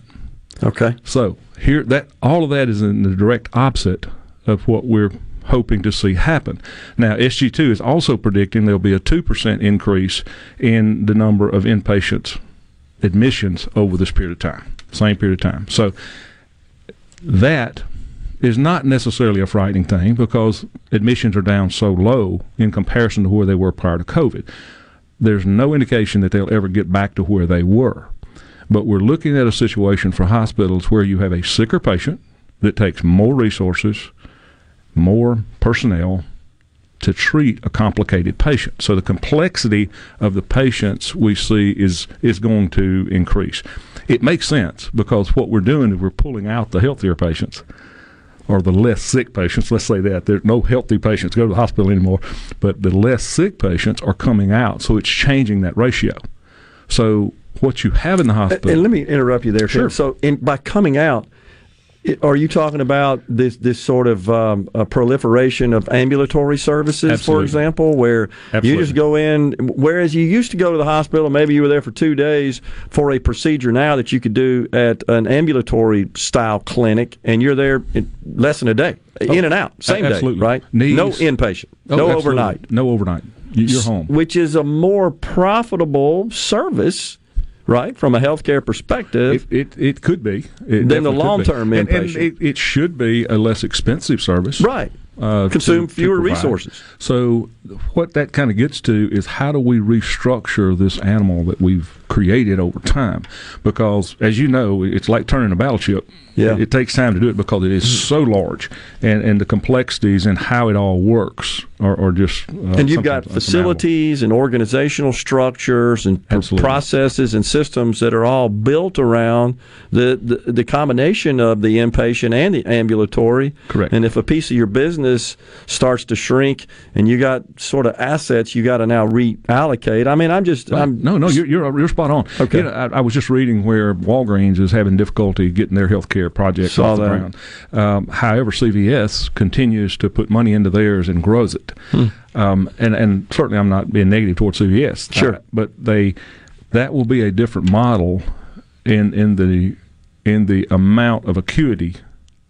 [SPEAKER 4] Okay.
[SPEAKER 8] So here, that all of that is in the direct opposite of what we're hoping to see happen. Now, SG2 is also predicting there'll be a 2% increase in the number of inpatients admissions over this period of time, same period of time. So that is not necessarily a frightening thing because admissions are down so low in comparison to where they were prior to COVID. There's no indication that they'll ever get back to where they were. But we're looking at a situation for hospitals where you have a sicker patient that takes more resources, more personnel to treat a complicated patient. So the complexity of the patients we see is is going to increase. It makes sense because what we're doing is we're pulling out the healthier patients or the less sick patients. Let's say that there's no healthy patients go to the hospital anymore, but the less sick patients are coming out. So it's changing that ratio. So what you have in the hospital.
[SPEAKER 4] And let me interrupt you there. Tim.
[SPEAKER 8] Sure.
[SPEAKER 4] So, in, by coming out, are you talking about this this sort of um, a proliferation of ambulatory services, for example, where you just go in, whereas you used to go to the hospital, maybe you were there for two days for a procedure now that you could do at an ambulatory style clinic, and you're there in less than a day, in and out, same day,
[SPEAKER 8] Oh,
[SPEAKER 4] right?
[SPEAKER 8] Knees-
[SPEAKER 4] no inpatient,
[SPEAKER 8] Oh,
[SPEAKER 4] no
[SPEAKER 8] absolutely.
[SPEAKER 4] overnight.
[SPEAKER 8] No overnight. You- You're home.
[SPEAKER 4] which is a more profitable service, right, from a healthcare perspective.
[SPEAKER 8] It, it, it could be. It
[SPEAKER 4] Than the
[SPEAKER 8] could be.
[SPEAKER 4] long-term
[SPEAKER 8] And- and it, it should be a less expensive service.
[SPEAKER 4] Right.
[SPEAKER 8] uh,
[SPEAKER 4] Consume
[SPEAKER 8] to- to
[SPEAKER 4] fewer
[SPEAKER 8] provide.
[SPEAKER 4] resources.
[SPEAKER 8] So, what that kind of gets to is how do we restructure this animal that we've created over time? Because, as you know, it's like turning a battleship.
[SPEAKER 4] Yeah.
[SPEAKER 8] It, it takes time to do it because it is so large, and, and the complexities and how it all works are, are just. Uh,
[SPEAKER 4] and you've got facilities and organizational structures and
[SPEAKER 8] Absolutely.
[SPEAKER 4] processes and systems that are all built around the, the, the combination of the inpatient and the ambulatory.
[SPEAKER 8] Correct.
[SPEAKER 4] And if a piece of your business starts to shrink and you got sort of assets you got to now reallocate, I mean, I'm just,
[SPEAKER 8] Well,
[SPEAKER 4] I'm
[SPEAKER 8] no, no, you're, you're you're spot on.
[SPEAKER 4] Okay.
[SPEAKER 8] You know, I, I was just reading where Walgreens is having difficulty getting their healthcare project
[SPEAKER 4] Saw
[SPEAKER 8] off the
[SPEAKER 4] that.
[SPEAKER 8] ground. Um, however, CVS continues to put money into theirs and grows it. Um, and and certainly, I'm not being negative towards CVS.
[SPEAKER 4] Sure.
[SPEAKER 8] uh, but they that will be a different model in in the in the amount of acuity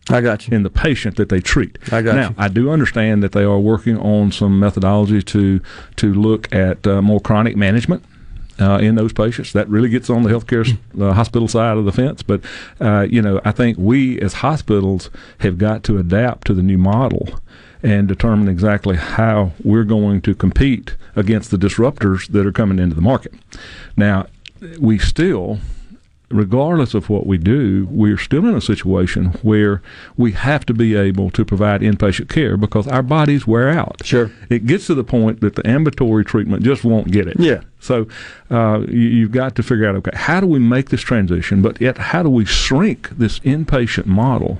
[SPEAKER 4] I got you.
[SPEAKER 8] in the patient that they treat.
[SPEAKER 4] I got
[SPEAKER 8] now,
[SPEAKER 4] you.
[SPEAKER 8] I do understand that they are working on some methodology to to look at uh, more chronic management. Uh, in those patients, that really gets on the healthcare uh, hospital side of the fence. But uh, you know, I think we as hospitals have got to adapt to the new model and determine exactly how we're going to compete against the disruptors that are coming into the market. Now, we still regardless of what we do, we're still in a situation where we have to be able to provide inpatient care because our bodies wear out.
[SPEAKER 4] Sure.
[SPEAKER 8] It gets to the point that the ambulatory treatment just won't get it.
[SPEAKER 4] Yeah.
[SPEAKER 8] So uh, you, you've got to figure out okay, how do we make this transition, but yet how do we shrink this inpatient model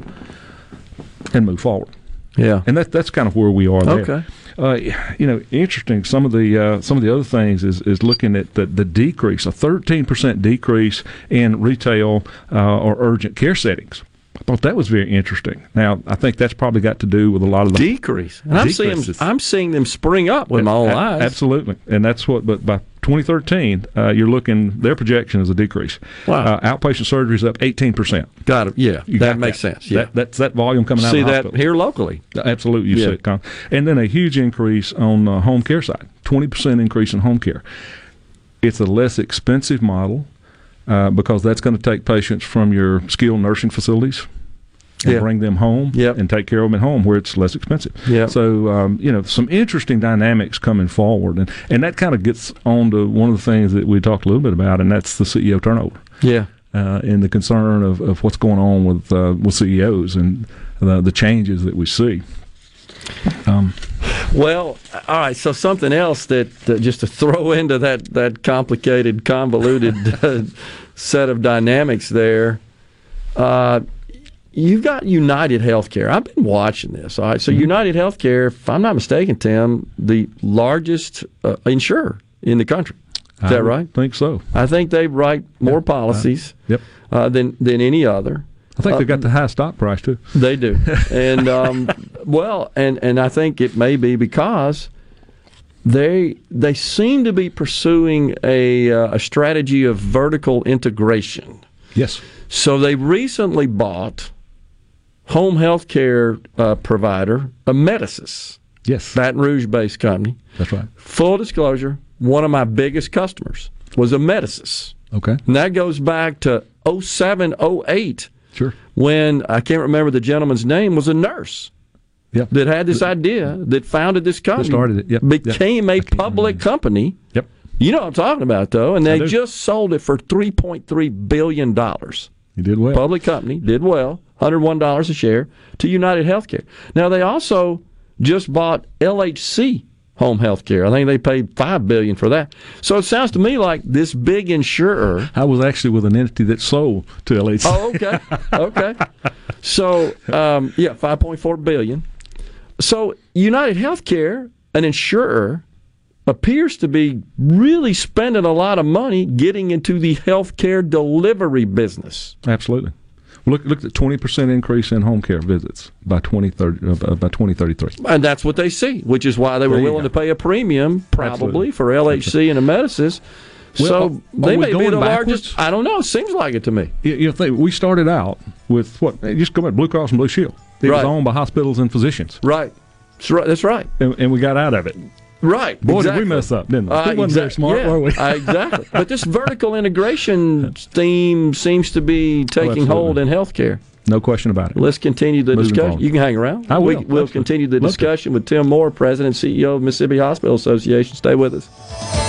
[SPEAKER 8] and move forward?
[SPEAKER 4] Yeah.
[SPEAKER 8] and that that's kind of where we are there.
[SPEAKER 4] Okay.
[SPEAKER 8] Uh, you know, interesting. Some of the uh, some of the other things is, is looking at the, the decrease, a thirteen percent decrease in retail uh, or urgent care settings. I thought that was very interesting. Now, I think that's probably got to do with a lot of the
[SPEAKER 4] decrease. And I'm seeing
[SPEAKER 8] Decreases.
[SPEAKER 4] I'm seeing them spring up with my own
[SPEAKER 8] A-
[SPEAKER 4] eyes.
[SPEAKER 8] Absolutely, and that's what. But by 2013, uh, you're looking. Their projection is a decrease.
[SPEAKER 4] Wow.
[SPEAKER 8] Uh, outpatient surgery is up 18 percent.
[SPEAKER 4] Got it. Yeah, that makes sense. Yeah,
[SPEAKER 8] That, that's that volume coming out.
[SPEAKER 4] see
[SPEAKER 8] of the
[SPEAKER 4] that here locally.
[SPEAKER 8] Absolutely, you
[SPEAKER 4] Yeah.
[SPEAKER 8] see it, Con. And then a huge increase on the home care side, 20% increase in home care. It's a less expensive model uh, because that's going to take patients from your skilled nursing facilities and
[SPEAKER 4] Yeah.
[SPEAKER 8] bring them home
[SPEAKER 4] Yep.
[SPEAKER 8] and take care of them at home where it's less expensive.
[SPEAKER 4] Yep.
[SPEAKER 8] So, um, you know, some interesting dynamics coming forward. And, and that kind of gets on to one of the things that we talked a little bit about, and that's the CEO turnover
[SPEAKER 4] Yeah.
[SPEAKER 8] uh, and the concern of, of what's going on with uh, with CEOs and the, the changes that we see. Um,
[SPEAKER 4] Well, all right. So something else that uh, just to throw into that that complicated, convoluted uh, set of dynamics there. Uh, you've got United Healthcare. I've been watching this. All right. So United Healthcare, if I'm not mistaken, Tim, the largest uh, insurer in the country. Is
[SPEAKER 8] I
[SPEAKER 4] that right?
[SPEAKER 8] think so.
[SPEAKER 4] I think they write more policies
[SPEAKER 8] Yep.
[SPEAKER 4] uh, than than any other.
[SPEAKER 8] I think they've got the high stock price too.
[SPEAKER 4] They do, and um, well, and and I think it may be because they they seem to be pursuing a uh, a strategy of vertical integration.
[SPEAKER 8] Yes.
[SPEAKER 4] So they recently bought home health care uh, provider Amedisys,
[SPEAKER 8] Yes.
[SPEAKER 4] Baton Rouge-based company.
[SPEAKER 8] That's right.
[SPEAKER 4] Full disclosure: one of my biggest customers was Amedisys,
[SPEAKER 8] Okay.
[SPEAKER 4] and that goes back to 07, 08
[SPEAKER 8] Sure.
[SPEAKER 4] when I can't remember the gentleman's name was a nurse
[SPEAKER 8] Yep.
[SPEAKER 4] that had this idea that founded this company
[SPEAKER 8] started it, yep,
[SPEAKER 4] became
[SPEAKER 8] yep.
[SPEAKER 4] A public company
[SPEAKER 8] Yep.
[SPEAKER 4] you know what I'm talking about though and they just sold it for 3.3 billion dollars
[SPEAKER 8] You did well.
[SPEAKER 4] public company did well $101 a share to United Healthcare now they also just bought LHC home Healthcare. I think they paid 5 billion for that so it sounds to me like this big insurer
[SPEAKER 8] I was actually with an entity that sold to LHC.
[SPEAKER 4] Oh, okay, okay. So, um, yeah, five point four billion. So, United Healthcare, an insurer, appears to be really spending a lot of money getting into the healthcare delivery business.
[SPEAKER 8] Absolutely. Look, look at twenty percent increase in home care visits by twenty thirty uh, by twenty thirty three.
[SPEAKER 4] And that's what they see, which is why they were willing
[SPEAKER 8] go.
[SPEAKER 4] to pay a premium, probably,
[SPEAKER 8] Absolutely.
[SPEAKER 4] for LHC and Amedisys.
[SPEAKER 8] Well,
[SPEAKER 4] so they may be the
[SPEAKER 8] backwards?
[SPEAKER 4] largest. I don't know. It Seems like it to me.
[SPEAKER 8] You, you think, we started out with what? Just go back, Blue Cross and Blue Shield. It
[SPEAKER 4] Right.
[SPEAKER 8] was owned by hospitals and physicians,
[SPEAKER 4] Right. That's right. That's right.
[SPEAKER 8] and, and we got out of it.
[SPEAKER 4] Right.
[SPEAKER 8] Boy,
[SPEAKER 4] exactly.
[SPEAKER 8] did we mess up, didn't we?
[SPEAKER 4] Uh,
[SPEAKER 8] we wasn't very smart,
[SPEAKER 4] yeah,
[SPEAKER 8] were we?
[SPEAKER 4] uh, exactly. But this vertical integration theme seems to be taking hold in healthcare.
[SPEAKER 8] no question about it.
[SPEAKER 4] Let's continue the
[SPEAKER 8] Moving
[SPEAKER 4] discussion.
[SPEAKER 8] forward.
[SPEAKER 4] You can hang around.
[SPEAKER 8] I will.
[SPEAKER 4] We, will
[SPEAKER 8] Absolutely.
[SPEAKER 4] continue the
[SPEAKER 8] Love to.
[SPEAKER 4] discussion with Tim Moore, President and CEO of Mississippi Hospital Association. Stay with us.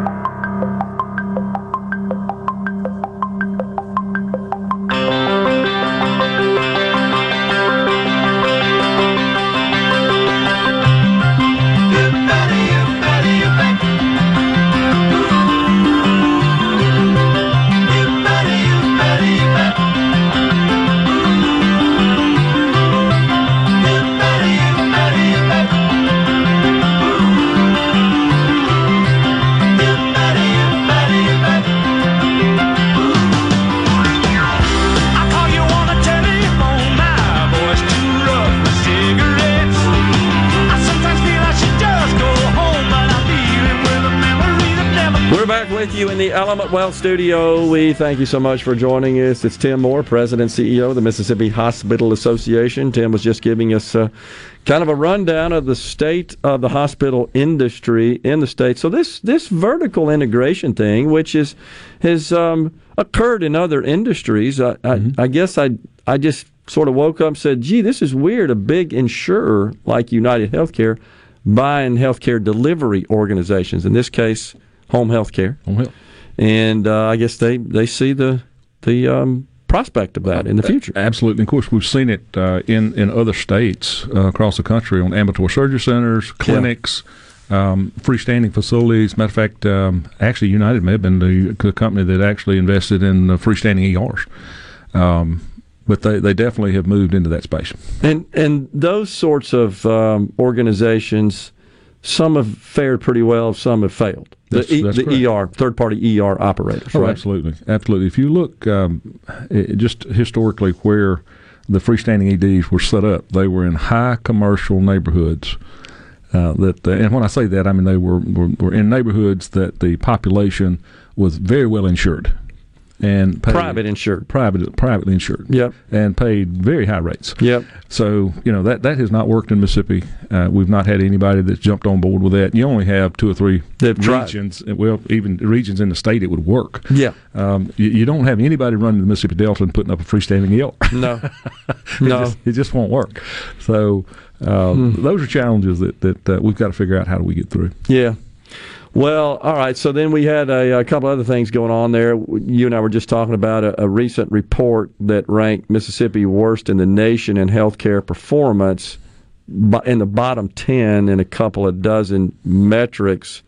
[SPEAKER 9] The
[SPEAKER 4] Element Wealth studio. We thank you so much for joining us. It's Tim Moore, President and CEO of the Mississippi Hospital Association. Tim was just giving us uh, kind of a rundown of the state of the hospital industry in the state. So this this vertical integration thing, which is has um, occurred in other industries, I, I, I guess I I just sort of woke up and said, "Gee, this is weird." A big insurer like United Healthcare buying healthcare delivery organizations. In this case, home health care.
[SPEAKER 8] Home health.
[SPEAKER 4] And uh, I guess they, they see the the um, prospect of that in the future.
[SPEAKER 8] Absolutely. Of course, we've seen it uh, in in other states uh, across the country on ambulatory surgery centers, clinics, um, freestanding facilities. Matter of fact, um, actually, United may have been the, the company that actually invested in uh, freestanding ERs. Um, but they, they definitely have moved into that space.
[SPEAKER 4] And and those sorts of um, organizations, some have fared pretty well, some have failed.
[SPEAKER 8] That's-
[SPEAKER 4] the
[SPEAKER 8] that's
[SPEAKER 4] the
[SPEAKER 8] correct.
[SPEAKER 4] ER, third party ER operators,
[SPEAKER 8] Oh,
[SPEAKER 4] right?
[SPEAKER 8] absolutely, absolutely. If you look um, it, just historically where the freestanding EDs were set up, they were in high commercial neighborhoods. Uh, that and when I say that, I mean they were, were were in neighborhoods that the population was very well insured. And paid,
[SPEAKER 4] Private insured.
[SPEAKER 8] private, privately insured.
[SPEAKER 4] Yep.
[SPEAKER 8] and paid very high rates.
[SPEAKER 4] Yep.
[SPEAKER 8] So you know that that has not worked in Mississippi. Uh, we've not had anybody that's jumped on board with that. You only have two or three
[SPEAKER 4] They've tried.
[SPEAKER 8] regions. Well, even regions in the state, it would work.
[SPEAKER 4] Yeah.
[SPEAKER 8] Um, you, you don't have anybody running the Mississippi Delta and putting up a freestanding yelp.
[SPEAKER 4] No.
[SPEAKER 8] it,
[SPEAKER 4] no.
[SPEAKER 8] just, it just won't work. So um, those are challenges that that uh, we've got to figure out how do we get through.
[SPEAKER 4] Yeah. Well, all right. So then we had a, a couple other things going on there. You and I were just talking about a, a recent report that ranked Mississippi worst in the nation in healthcare performance, in the bottom ten in a couple of dozen metrics.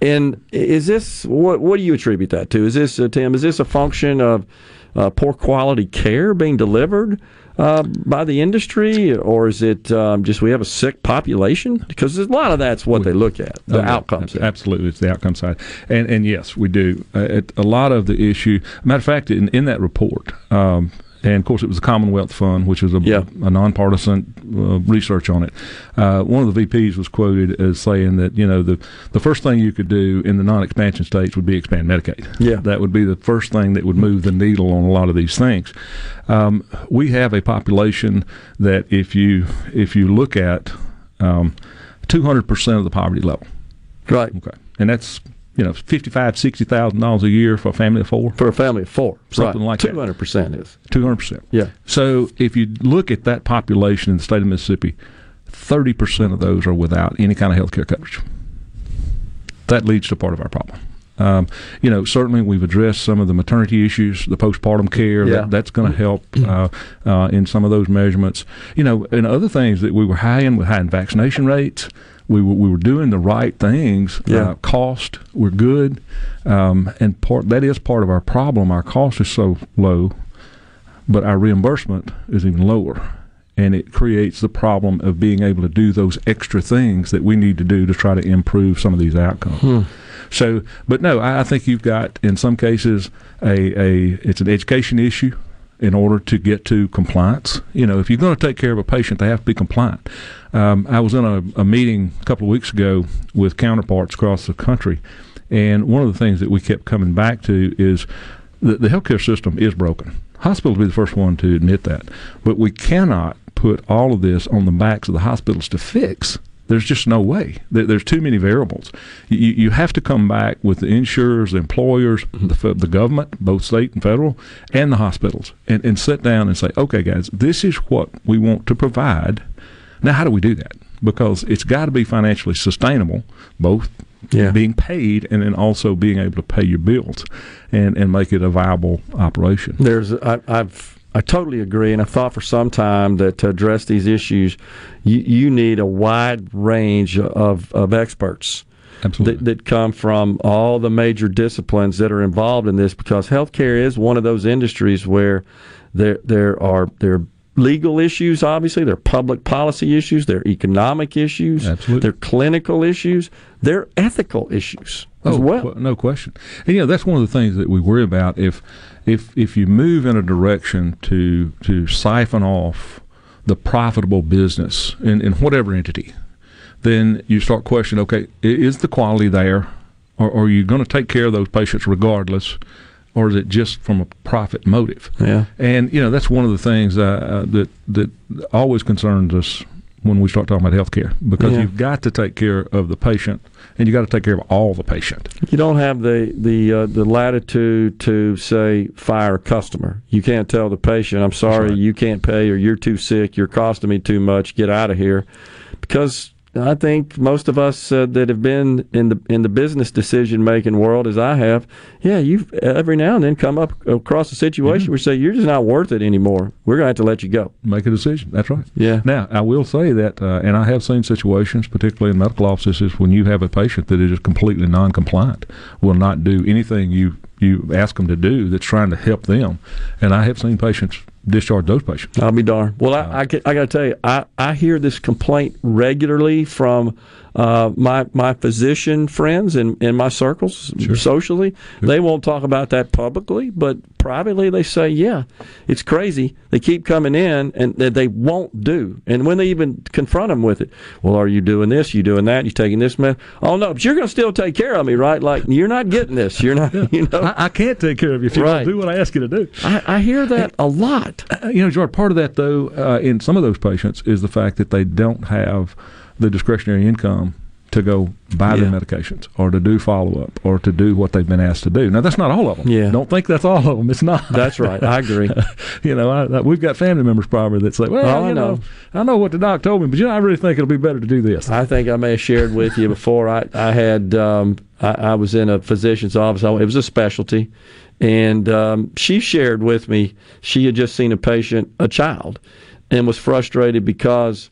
[SPEAKER 4] And is this what? What do you attribute that to? Is this uh, Tim? Is this a function of uh, poor quality care being delivered uh, by the industry, or is it um, just we have a sick population? Because a lot of that's what they look at, the
[SPEAKER 8] Oh, yeah,
[SPEAKER 4] outcomes.
[SPEAKER 8] Absolutely, it's the outcome side, and and yes, we do. Uh, it, a lot of the issue. Matter of fact, in, in that report, um, and of course, it was the Commonwealth Fund, which was a,
[SPEAKER 4] Yeah.
[SPEAKER 8] a nonpartisan uh, research on it. Uh, one of the VPs was quoted as saying that you know the the first thing you could do in the non-expansion states would be expand Medicaid.
[SPEAKER 4] Yeah.
[SPEAKER 8] that would be the first thing that would move the needle on a lot of these things. Um, we have a population that if you if you look at um, 200% of the poverty level.
[SPEAKER 4] Right.
[SPEAKER 8] Okay. And that's, you know, fifty-five, sixty thousand dollars a year for a family of four.
[SPEAKER 4] For a family of four.
[SPEAKER 8] Something like that.
[SPEAKER 4] Two hundred percent is.
[SPEAKER 8] Two hundred percent.
[SPEAKER 4] Yeah.
[SPEAKER 8] So if you look at that population in the state of Mississippi, thirty percent of those are without any kind of health care coverage. That leads to part of our problem. Um, you know, certainly we've addressed some of the maternity issues, the postpartum care.
[SPEAKER 4] Yeah.
[SPEAKER 8] That, that's going to help uh, uh, in some of those measurements. You know, and other things that we were high in with high in vaccination rates. We were, we were doing the right things.
[SPEAKER 4] Yeah.
[SPEAKER 8] Uh, cost, we're good, um, and part that is part of our problem. Our cost is so low, but our reimbursement is even lower. And it creates the problem of being able to do those extra things that we need to do to try to improve some of these outcomes. So, but no, I, I think you've got in some cases a, a it's an education issue in order to get to compliance. You know, if you're going to take care of a patient, they have to be compliant. Um, I was in a, a meeting a couple of weeks ago with counterparts across the country, and one of the things that we kept coming back to is the, the healthcare system is broken. Hospitals will be the first one to admit that, but we cannot put all of this on the backs of the hospitals to fix. There's just no way. There's too many variables. You, you have to come back with the insurers, the employers, the, the government, both state and federal, and the hospitals, and, and sit down and say, okay, guys, this is what we want to provide. Now, how do we do that? Because it's got to be financially sustainable, both
[SPEAKER 4] Yeah.
[SPEAKER 8] being paid and then also being able to pay your bills and, and make it a viable operation.
[SPEAKER 4] There's, I, I've, I totally agree, and I thought for some time that to address these issues, you, you need a wide range of, of experts
[SPEAKER 8] Absolutely.
[SPEAKER 4] that, that come from all the major disciplines that are involved in this, because healthcare is one of those industries where there there are there are legal issues, obviously, there are public policy issues, there are economic issues,
[SPEAKER 8] Absolutely.
[SPEAKER 4] there are clinical issues, there are ethical issues as oh, well.
[SPEAKER 8] qu- no question. And you know that's one of the things that we worry about. If if if you move in a direction to to siphon off the profitable business in, in whatever entity, then you start questioning. Okay, is the quality there, or, or are you going to take care of those patients regardless? Or is it just from a profit motive?
[SPEAKER 4] Yeah.
[SPEAKER 8] And you know that's one of the things uh, that that always concerns us when we start talking about healthcare because
[SPEAKER 4] Yeah.
[SPEAKER 8] you've got to take care of the patient and you got to take care of all the patient.
[SPEAKER 4] You don't have the the uh, the latitude to say fire a customer. You can't tell the patient, "I'm sorry,
[SPEAKER 8] right.
[SPEAKER 4] you can't pay, or you're too sick, you're costing me too much. Get out of here," because I think most of us uh, that have been in the in the business decision making world, as I have, yeah, you've every now and then come up across a situation where you say you're just not worth it anymore. We're gonna have to let you go.
[SPEAKER 8] Make a decision. That's right.
[SPEAKER 4] Yeah.
[SPEAKER 8] Now, I will say that, uh, and I have seen situations, particularly in medical offices, when you have a patient that is just completely non-compliant, will not do anything you you ask them to do that's trying to help them, and I have seen patients discharge those patients.
[SPEAKER 4] I'll be darned. Well, I, uh, I, I got to tell you, I, I hear this complaint regularly from uh, my my physician friends in, in my circles socially, they won't talk about that publicly, but privately they say, yeah, it's crazy. They keep coming in and they won't do. And when they even confront them with it, well, are you doing this? You doing that? You taking this med? Oh no, but you're going to still take care of me, right? Like you're not getting this. You're not. You know.
[SPEAKER 8] I, I can't take care of you if you
[SPEAKER 4] Right.
[SPEAKER 8] don't do what I ask you to do.
[SPEAKER 4] I, I hear that a lot.
[SPEAKER 8] Uh, you know, George, part of that, though, uh, in some of those patients is the fact that they don't have the discretionary income to go buy
[SPEAKER 4] Yeah.
[SPEAKER 8] their medications or to do follow up or to do what they've been asked to do. Now, that's not all of them.
[SPEAKER 4] Yeah.
[SPEAKER 8] Don't think that's all of them. It's not.
[SPEAKER 4] That's right. I agree.
[SPEAKER 8] you know, I, I, we've got family members probably that say, well,
[SPEAKER 4] Oh, I
[SPEAKER 8] you know.
[SPEAKER 4] know.
[SPEAKER 8] I know what the doc told me, but, you know, I really think it'll be better to do this.
[SPEAKER 4] I think I may have shared with you before. I I had um, I, I was in a physician's office. It was a specialty, and um, she shared with me she had just seen a patient, a child, and was frustrated because.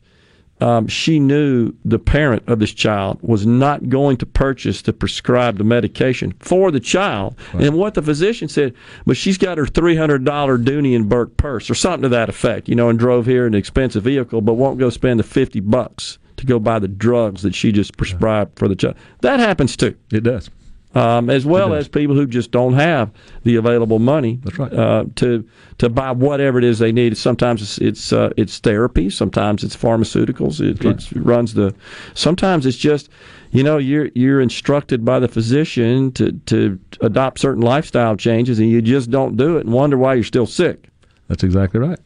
[SPEAKER 4] Um, she knew the parent of this child was not going to purchase the prescribed medication for the child. And what the physician said, but she's got her $300 Dooney and Bourke purse or something to that effect, you know, and drove here in an expensive vehicle, but won't go spend the 50 bucks to go buy the drugs that she just prescribed for the child. That happens too
[SPEAKER 8] It does.
[SPEAKER 4] Um, as well as people who just don't have the available money
[SPEAKER 8] right.
[SPEAKER 4] uh, to to buy whatever it is they need. Sometimes it's it's, uh, it's therapy. Sometimes it's pharmaceuticals. It, it runs the. Sometimes it's just, you know, you're you're instructed by the physician to to adopt certain lifestyle changes, and you just don't do it, and wonder why you're still sick.
[SPEAKER 8] That's exactly right.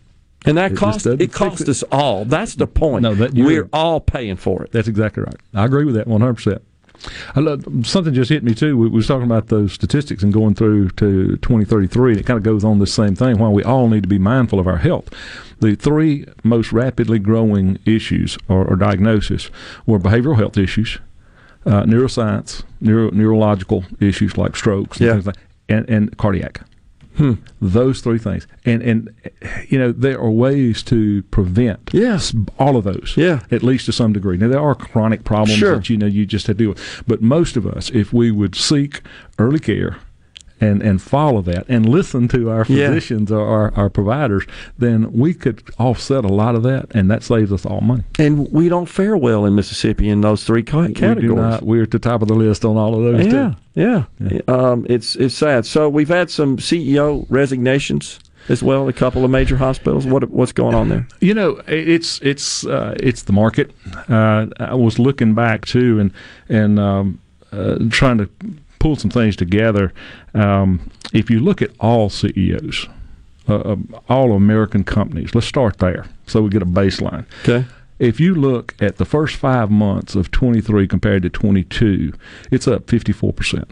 [SPEAKER 4] And that
[SPEAKER 8] It doesn't
[SPEAKER 4] it costs us all. That's the point.
[SPEAKER 8] No, that
[SPEAKER 4] we're all paying for it.
[SPEAKER 8] That's exactly right. I agree with that 100%. I love, something just hit me too. We, was talking about those statistics and going through to 2033, and it kind of goes on the same thing. Why we all need to be mindful of our health. The three most rapidly growing issues or, or diagnosis were behavioral health issues, uh, neuroscience, neuro, neurological issues like strokes, and
[SPEAKER 4] Yeah.
[SPEAKER 8] things like, and, and cardiac. Hmm. Those three things, and and you know there are ways to prevent yes all of those
[SPEAKER 4] Yeah.
[SPEAKER 8] at least to some degree. Now there are chronic problems
[SPEAKER 4] Sure.
[SPEAKER 8] that you know you just have to deal with, but most of us, if we would seek early care and and follow that and listen to our
[SPEAKER 4] Yeah.
[SPEAKER 8] physicians or our, our providers, then we could offset a lot of that, and that saves us all money.
[SPEAKER 4] And we don't fare well in Mississippi in those three ca- categories.
[SPEAKER 8] We do not. We're at the top of the list on all of those.
[SPEAKER 4] Yeah,
[SPEAKER 8] too.
[SPEAKER 4] yeah. Um, it's it's sad. So we've had some CEO resignations as well. A couple of major hospitals. What what's going on there?
[SPEAKER 8] You know, it's it's uh, it's the market. Uh, I was looking back too, and and um, uh, trying to pull some things together. Um, if you look at all CEOs, uh, uh, all American companies, let's start there, so we get a baseline.
[SPEAKER 4] Okay.
[SPEAKER 8] If you look at the first five months of 23 compared to 22, it's up 54 percent.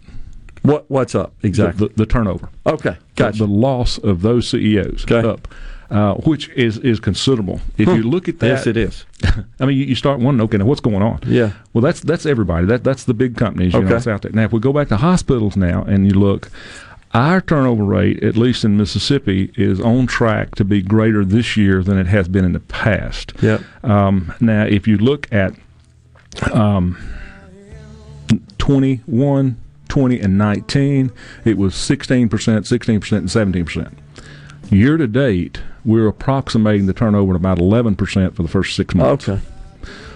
[SPEAKER 4] What what's up exactly?
[SPEAKER 8] The, the turnover.
[SPEAKER 4] okay, gotcha.
[SPEAKER 8] The, the loss of those CEOs
[SPEAKER 4] Okay.
[SPEAKER 8] up, uh, which is is considerable. If you look at that,
[SPEAKER 4] yes, it is.
[SPEAKER 8] I mean, you, you start wondering, okay, now what's going on?
[SPEAKER 4] Yeah.
[SPEAKER 8] Well, that's that's everybody. That that's the big companies. You know, that's out there. Now, if we go back to hospitals now and you look, our turnover rate, at least in Mississippi, is on track to be greater this year than it has been in the past.
[SPEAKER 4] Yep.
[SPEAKER 8] Um, now, if you look at um, 21, 20, and 19, it was 16%, 16%, and 17%. Year to date, we're approximating the turnover at about 11% for the first six months.
[SPEAKER 4] Okay.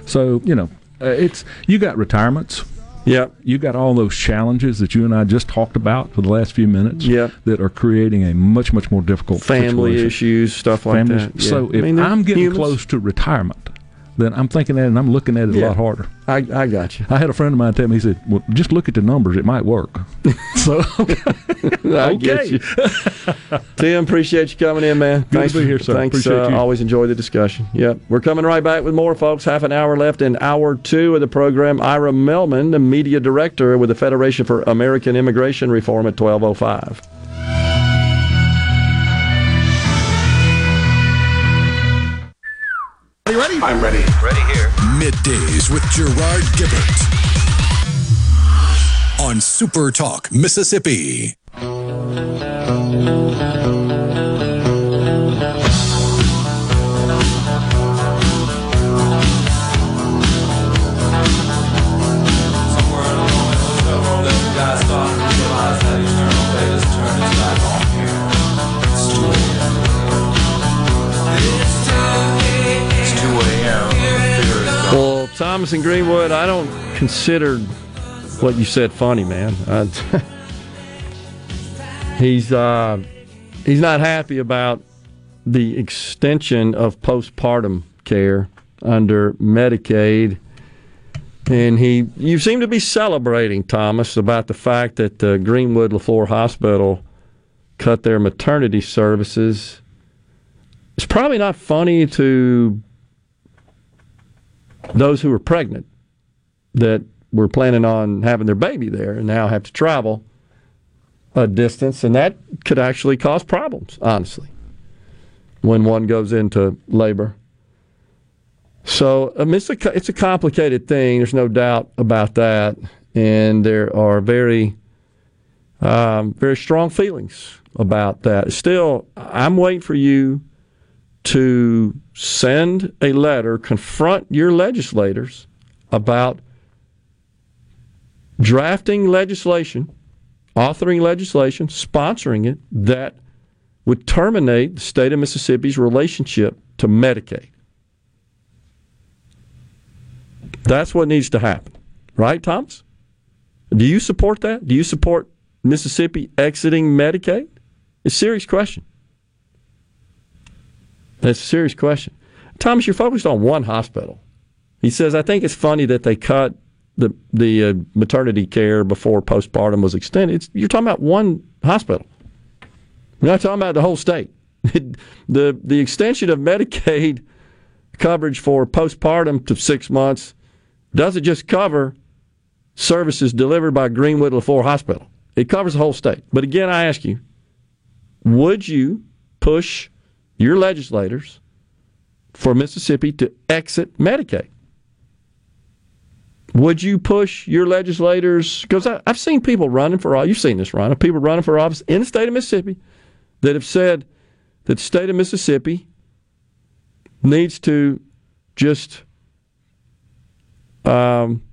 [SPEAKER 8] So, you know, uh, it's you got retirements.
[SPEAKER 4] Yeah.
[SPEAKER 8] You got all those challenges that you and I just talked about for the last few minutes
[SPEAKER 4] Yep.
[SPEAKER 8] that are creating a much, much more difficult
[SPEAKER 4] Family
[SPEAKER 8] situation.
[SPEAKER 4] issues, stuff like
[SPEAKER 8] Families.
[SPEAKER 4] that. Yeah.
[SPEAKER 8] So
[SPEAKER 4] I
[SPEAKER 8] if
[SPEAKER 4] mean,
[SPEAKER 8] I'm getting
[SPEAKER 4] humans.
[SPEAKER 8] close to retirement, then I'm thinking at it and I'm looking at it
[SPEAKER 4] Yeah.
[SPEAKER 8] a lot harder.
[SPEAKER 4] I I got you.
[SPEAKER 8] I had a friend of mine tell me, he said, Well, just look at the numbers, it might work. so,
[SPEAKER 4] I get you. Tim, appreciate you coming in, man.
[SPEAKER 8] to
[SPEAKER 4] Thanks
[SPEAKER 8] be here, sir.
[SPEAKER 4] Thanks.
[SPEAKER 8] Appreciate
[SPEAKER 4] uh,
[SPEAKER 8] you.
[SPEAKER 4] Always enjoy the discussion. Yep. We're coming right back with more, folks. Half an hour left in hour two of the program. Ira Mehlman, the media director with the Federation for American Immigration Reform at 1205.
[SPEAKER 5] I'm ready. Ready here.
[SPEAKER 1] Middays with Gerard Gibert on Super Talk, Mississippi.
[SPEAKER 4] Thomas and Greenwood, I don't consider what you said funny, man. I, he's uh, he's not happy about the extension of postpartum care under Medicaid. And he, you seem to be celebrating, Thomas, about the fact that uh, Greenwood Leflore Hospital cut their maternity services. It's probably not funny to those who were pregnant that were planning on having their baby there and now have to travel a distance, and that could actually cause problems, honestly, when one goes into labor. So um, it's, a, it's a complicated thing. There's no doubt about that, and there are very, um, very strong feelings about that. Still, I'm waiting for you to send a letter, confront your legislators about drafting legislation, authoring legislation, sponsoring it that would terminate the state of Mississippi's relationship to Medicaid. That's what needs to happen. Right, Thomas? Do you support that? Do you support Mississippi exiting Medicaid? It's a serious question. That's a serious question. Thomas, you're focused on one hospital. He says, I think it's funny that they cut the the uh, maternity care before postpartum was extended. It's, you're talking about one hospital. We're not talking about the whole state. the the extension of Medicaid coverage for postpartum to six months doesn't just cover services delivered by Greenwood Leflore Hospital. It covers the whole state. But again, I ask you, would you push your legislators for Mississippi to exit Medicaid? Would you push your legislators? Because I've seen people running for office. You've seen this, Ron. People running for office in the state of Mississippi that have said that the state of Mississippi needs to just um,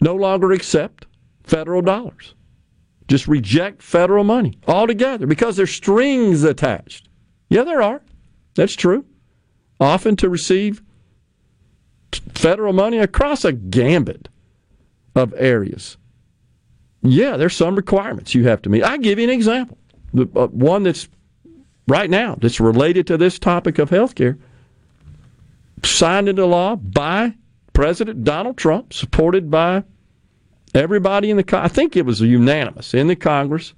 [SPEAKER 4] no longer accept federal dollars. Just reject federal money altogether because there's strings attached. Yeah, there are. That's true. Often to receive federal money across a gambit of areas. Yeah, there's some requirements you have to meet. I give you an example. The, uh, one that's right now that's related to this topic of health care, signed into law by President Donald Trump, supported by everybody in the I think it was unanimous in the Congress,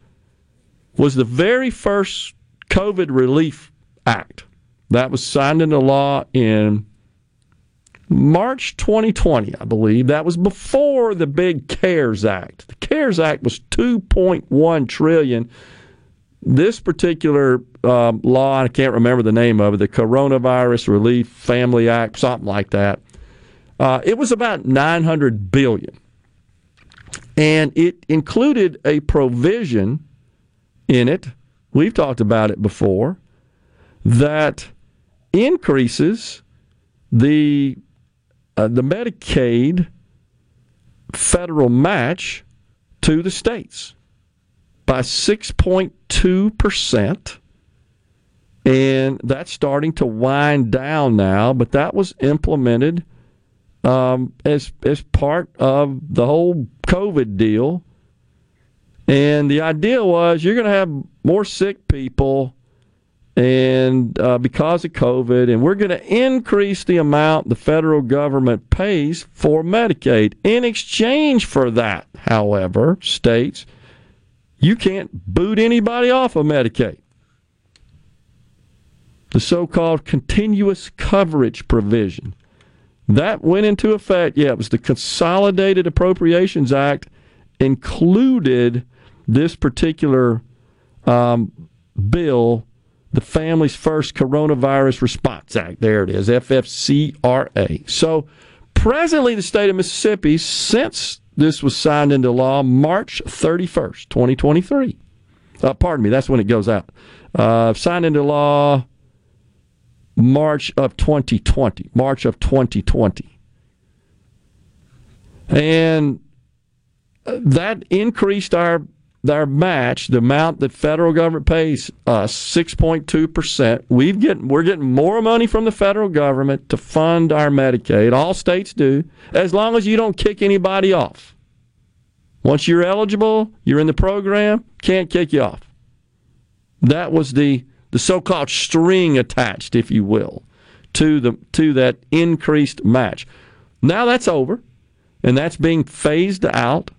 [SPEAKER 4] was the very first COVID relief act that was signed into law in March 2020, I believe. That was before the big CARES Act. The CARES Act was 2.1 trillion. This particular um, law, I can't remember the name of it, the Coronavirus Relief Family Act, something like that. Uh, it was about 900 billion, and it included a provision in it. We've talked about it before that increases the uh, the Medicaid federal match to the states by 6.2%. And that's starting to wind down now, but that was implemented um, as, as part of the whole COVID deal. And the idea was you're going to have more sick people and uh, because of COVID, and we're going to increase the amount the federal government pays for Medicaid. In exchange for that, however, states, you can't boot anybody off of Medicaid. The so called continuous coverage provision. That went into effect. Yeah, it was the Consolidated Appropriations Act included this particular um, bill the Families First Coronavirus Response Act. There it is, FFCRA. So, presently, the state of Mississippi, since this was signed into law March 31st, 2023, uh, pardon me, that's when it goes out, uh, signed into law March of 2020, March of 2020. And uh, that increased our our match, the amount that federal government pays us, six point two percent. We've get we're getting more money from the federal government to fund our Medicaid. All states do, as long as you don't kick anybody off. Once you're eligible, you're in the program, can't kick you off. That was the the so-called string attached, if you will, to the to that increased match. Now that's over, and that's being phased out.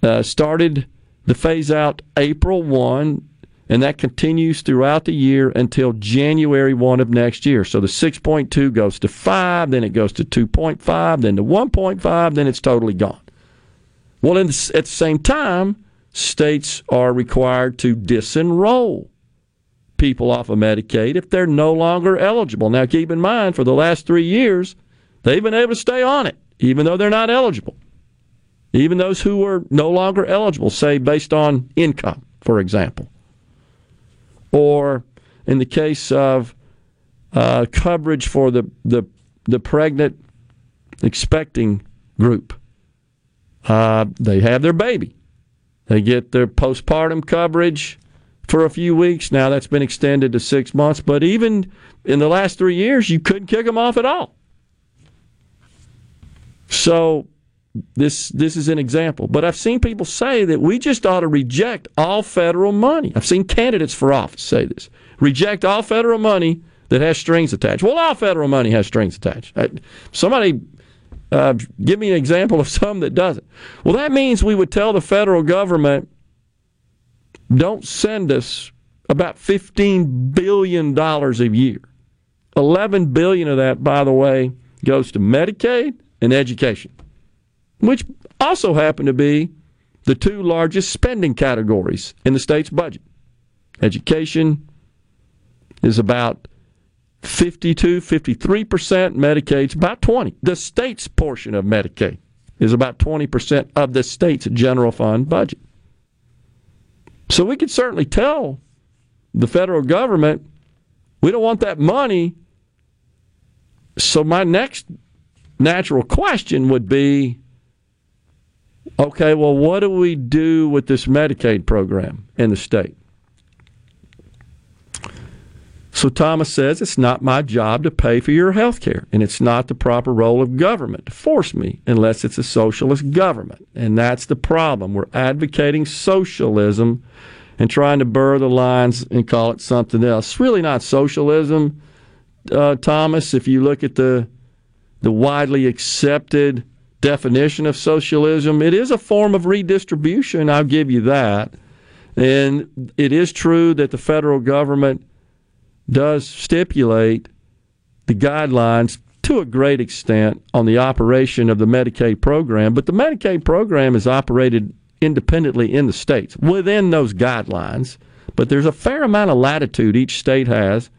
[SPEAKER 4] Uh, started the phase out April 1, and that continues throughout the year until January 1 of next year. So the 6.2 goes to 5, then it goes to 2.5, then to 1.5, then it's totally gone. Well, the, at the same time, states are required to disenroll people off of Medicaid if they're no longer eligible. Now, keep in mind, for the last three years, they've been able to stay on it, even though they're not eligible even those who are no longer eligible, say based on income, for example. Or in the case of uh, coverage for the, the, the pregnant expecting group, uh, they have their baby. They get their postpartum coverage for a few weeks. Now that's been extended to six months, but even in the last three years, you couldn't kick them off at all. So this this is an example. But I've seen people say that we just ought to reject all federal money. I've seen candidates for office say this: reject all federal money that has strings attached. Well, all federal money has strings attached. Somebody uh, give me an example of some that doesn't. Well, that means we would tell the federal government, don't send us about fifteen billion dollars a year. Eleven billion of that, by the way, goes to Medicaid and education which also happen to be the two largest spending categories in the state's budget. Education is about 52, 53%, Medicaid's about 20. The state's portion of Medicaid is about 20% of the state's general fund budget. So we could certainly tell the federal government we don't want that money. So my next natural question would be Okay, well, what do we do with this Medicaid program in the state? So Thomas says it's not my job to pay for your health care, and it's not the proper role of government to force me unless it's a socialist government. And that's the problem. We're advocating socialism and trying to blur the lines and call it something else. It's really not socialism, uh, Thomas. If you look at the the widely accepted definition of socialism. It is a form of redistribution, I'll give you that. And it is true that the federal government does stipulate the guidelines to a great extent on the operation of the Medicaid program, but the Medicaid program is operated independently in the states within those guidelines. But there's a fair amount of latitude each state has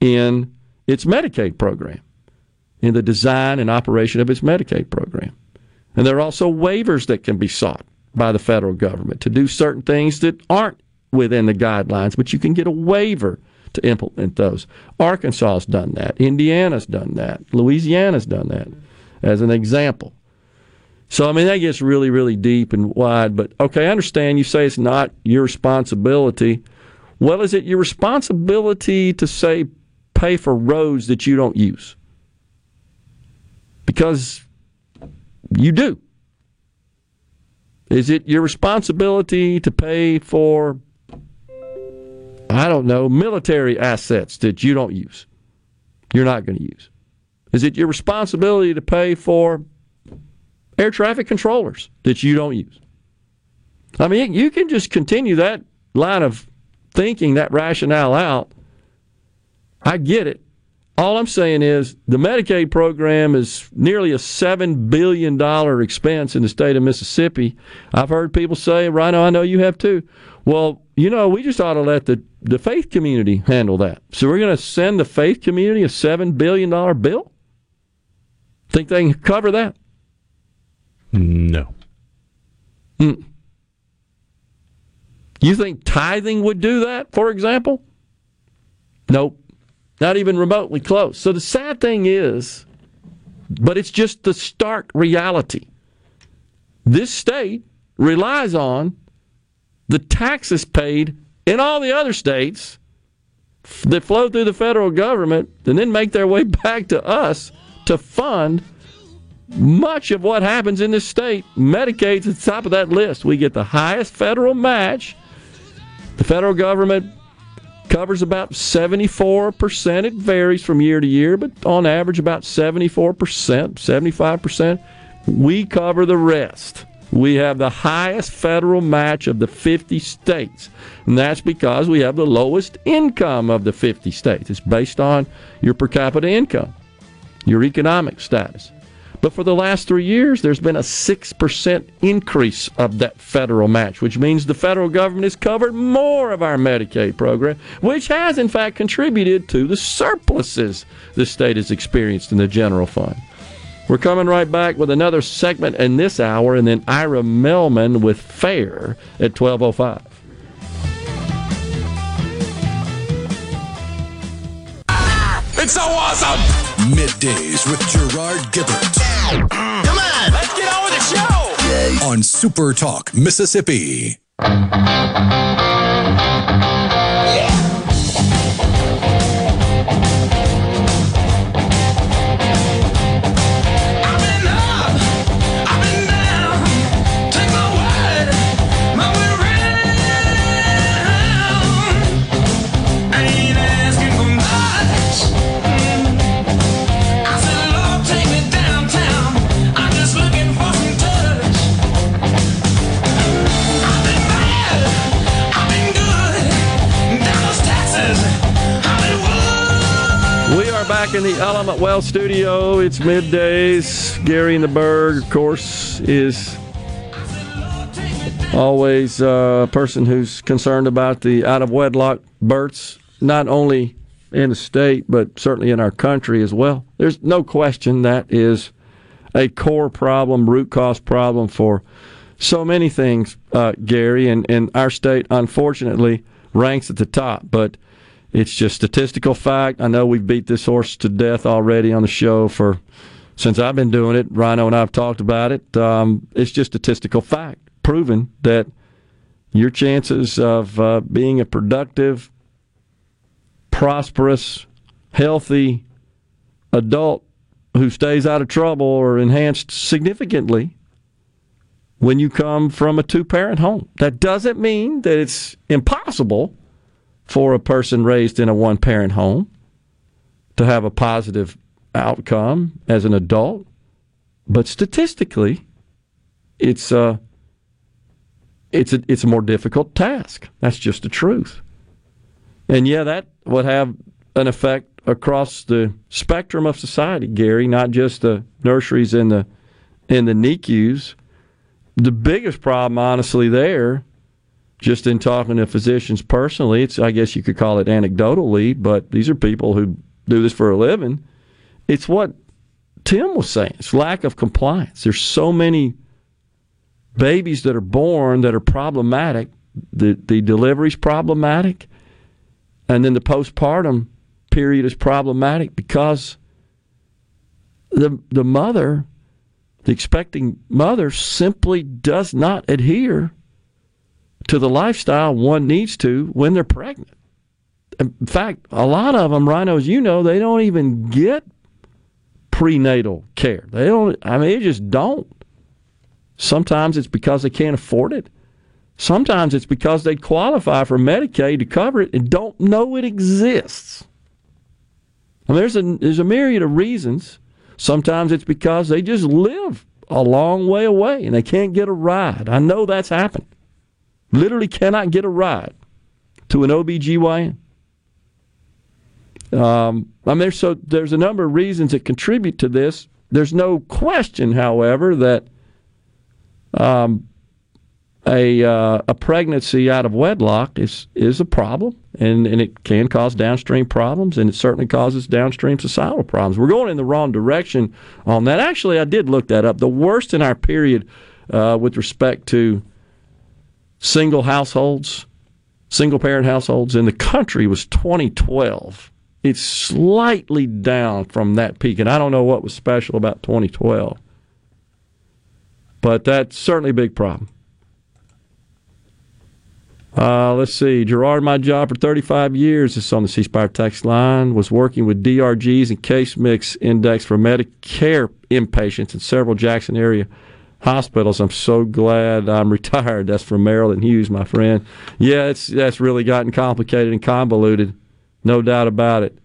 [SPEAKER 4] in its Medicaid program in the design and operation of its Medicaid program. And there are also waivers that can be sought by the federal government to do certain things that aren't within the guidelines, but you can get a waiver to implement those. Arkansas has done that. Indiana's done that. Louisiana's done that as an example. So, I mean, that gets really, really deep and wide. But, okay, I understand you say it's not your responsibility. Well, is it your responsibility to say pay for roads that you don't use? Because you do. Is it your responsibility to pay for, I don't know, military assets that you don't use? You're not going to use. Is it your responsibility to pay for air traffic controllers that you don't use? I mean, you can just continue that line of thinking, that rationale out. I get it. All I'm saying is the Medicaid program is nearly a $7 billion expense in the state of Mississippi. I've heard people say, Rhino, I know you have too. Well, you know, we just ought to let the, the faith community handle that. So we're going to send the faith community a $7 billion bill? Think they can cover that?
[SPEAKER 3] No.
[SPEAKER 4] Mm. You think tithing would do that, for example? Nope. Not even remotely close. So the sad thing is, but it's just the stark reality. This state relies on the taxes paid in all the other states that flow through the federal government and then make their way back to us to fund much of what happens in this state. Medicaid's at the top of that list. We get the highest federal match. The federal government covers about 74%. It varies from year to year, but on average, about 74%, 75%. We cover the rest. We have the highest federal match of the 50 states. And that's because we have the lowest income of the 50 states. It's based on your per capita income, your economic status. But for the last three years, there's been a 6% increase of that federal match, which means the federal government has covered more of our Medicaid program, which has, in fact, contributed to the surpluses the state has experienced in the general fund. We're coming right back with another segment in this hour, and then Ira Mehlman with FAIR at 1205.
[SPEAKER 1] It's so awesome! Middays with Gerard Gibert.
[SPEAKER 6] Come on, let's get on with the show.
[SPEAKER 1] On Super Talk, Mississippi.
[SPEAKER 4] The Element Wealth studio. It's middays. Gary in the Berg, of course, is always a person who's concerned about the out of wedlock births, not only in the state, but certainly in our country as well. There's no question that is a core problem, root cause problem for so many things, uh, Gary, and, and our state, unfortunately, ranks at the top. But it's just statistical fact. I know we've beat this horse to death already on the show for since I've been doing it. Rhino and I've talked about it. Um, it's just statistical fact, proven that your chances of uh, being a productive, prosperous, healthy adult who stays out of trouble are enhanced significantly when you come from a two parent home. That doesn't mean that it's impossible for a person raised in a one parent home to have a positive outcome as an adult, but statistically, it's a it's a it's a more difficult task. That's just the truth. And yeah, that would have an effect across the spectrum of society, Gary, not just the nurseries and the in the NICUs. The biggest problem, honestly, there, just in talking to physicians personally, it's I guess you could call it anecdotally, but these are people who do this for a living. It's what Tim was saying. It's lack of compliance. There's so many babies that are born that are problematic. The the delivery's problematic, and then the postpartum period is problematic because the the mother, the expecting mother, simply does not adhere to the lifestyle one needs to when they're pregnant. In fact, a lot of them, rhinos, you know, they don't even get prenatal care. They don't. I mean, they just don't. Sometimes it's because they can't afford it. Sometimes it's because they qualify for Medicaid to cover it and don't know it exists. Mean, there's a there's a myriad of reasons. Sometimes it's because they just live a long way away and they can't get a ride. I know that's happened. Literally cannot get a ride to an OBGYN. Um, I mean, so there's a number of reasons that contribute to this. There's no question, however, that um, a uh, a pregnancy out of wedlock is is a problem, and, and it can cause downstream problems, and it certainly causes downstream societal problems. We're going in the wrong direction on that. Actually, I did look that up. The worst in our period uh, with respect to single households, single parent households in the country was 2012. It's slightly down from that peak, and I don't know what was special about 2012, but that's certainly a big problem. Uh, let's see. Gerard, my job for 35 years. Is on the C Spire text line. Was working with DRGs and case mix index for Medicare inpatients in several Jackson area hospitals. I'm so glad I'm retired. That's from Marilyn Hughes, my friend. Yeah, it's that's really gotten complicated and convoluted. No doubt about it.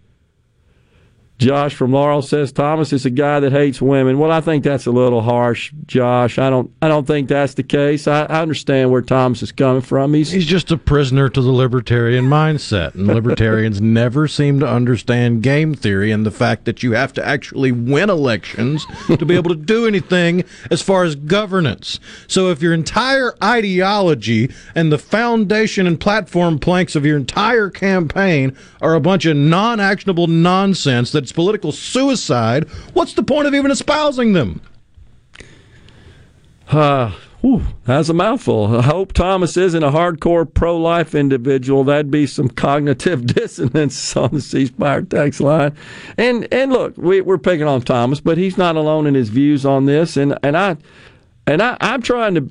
[SPEAKER 4] Josh from Laurel says Thomas is a guy that hates women. Well, I think that's a little harsh, Josh. I don't. I don't think that's the case. I, I understand where Thomas is coming from. He's
[SPEAKER 3] He's just a prisoner to the libertarian mindset, and libertarians never seem to understand game theory and the fact that you have to actually win elections to be able to do anything as far as governance. So if your entire ideology and the foundation and platform planks of your entire campaign are a bunch of non-actionable nonsense that's political suicide, what's the point of even espousing them?
[SPEAKER 4] Uh, whew, that's a mouthful. I hope Thomas isn't a hardcore pro life individual. That'd be some cognitive dissonance on the C Spire text line. And and look, we, we're picking on Thomas, but he's not alone in his views on this. And and I and I, I'm trying to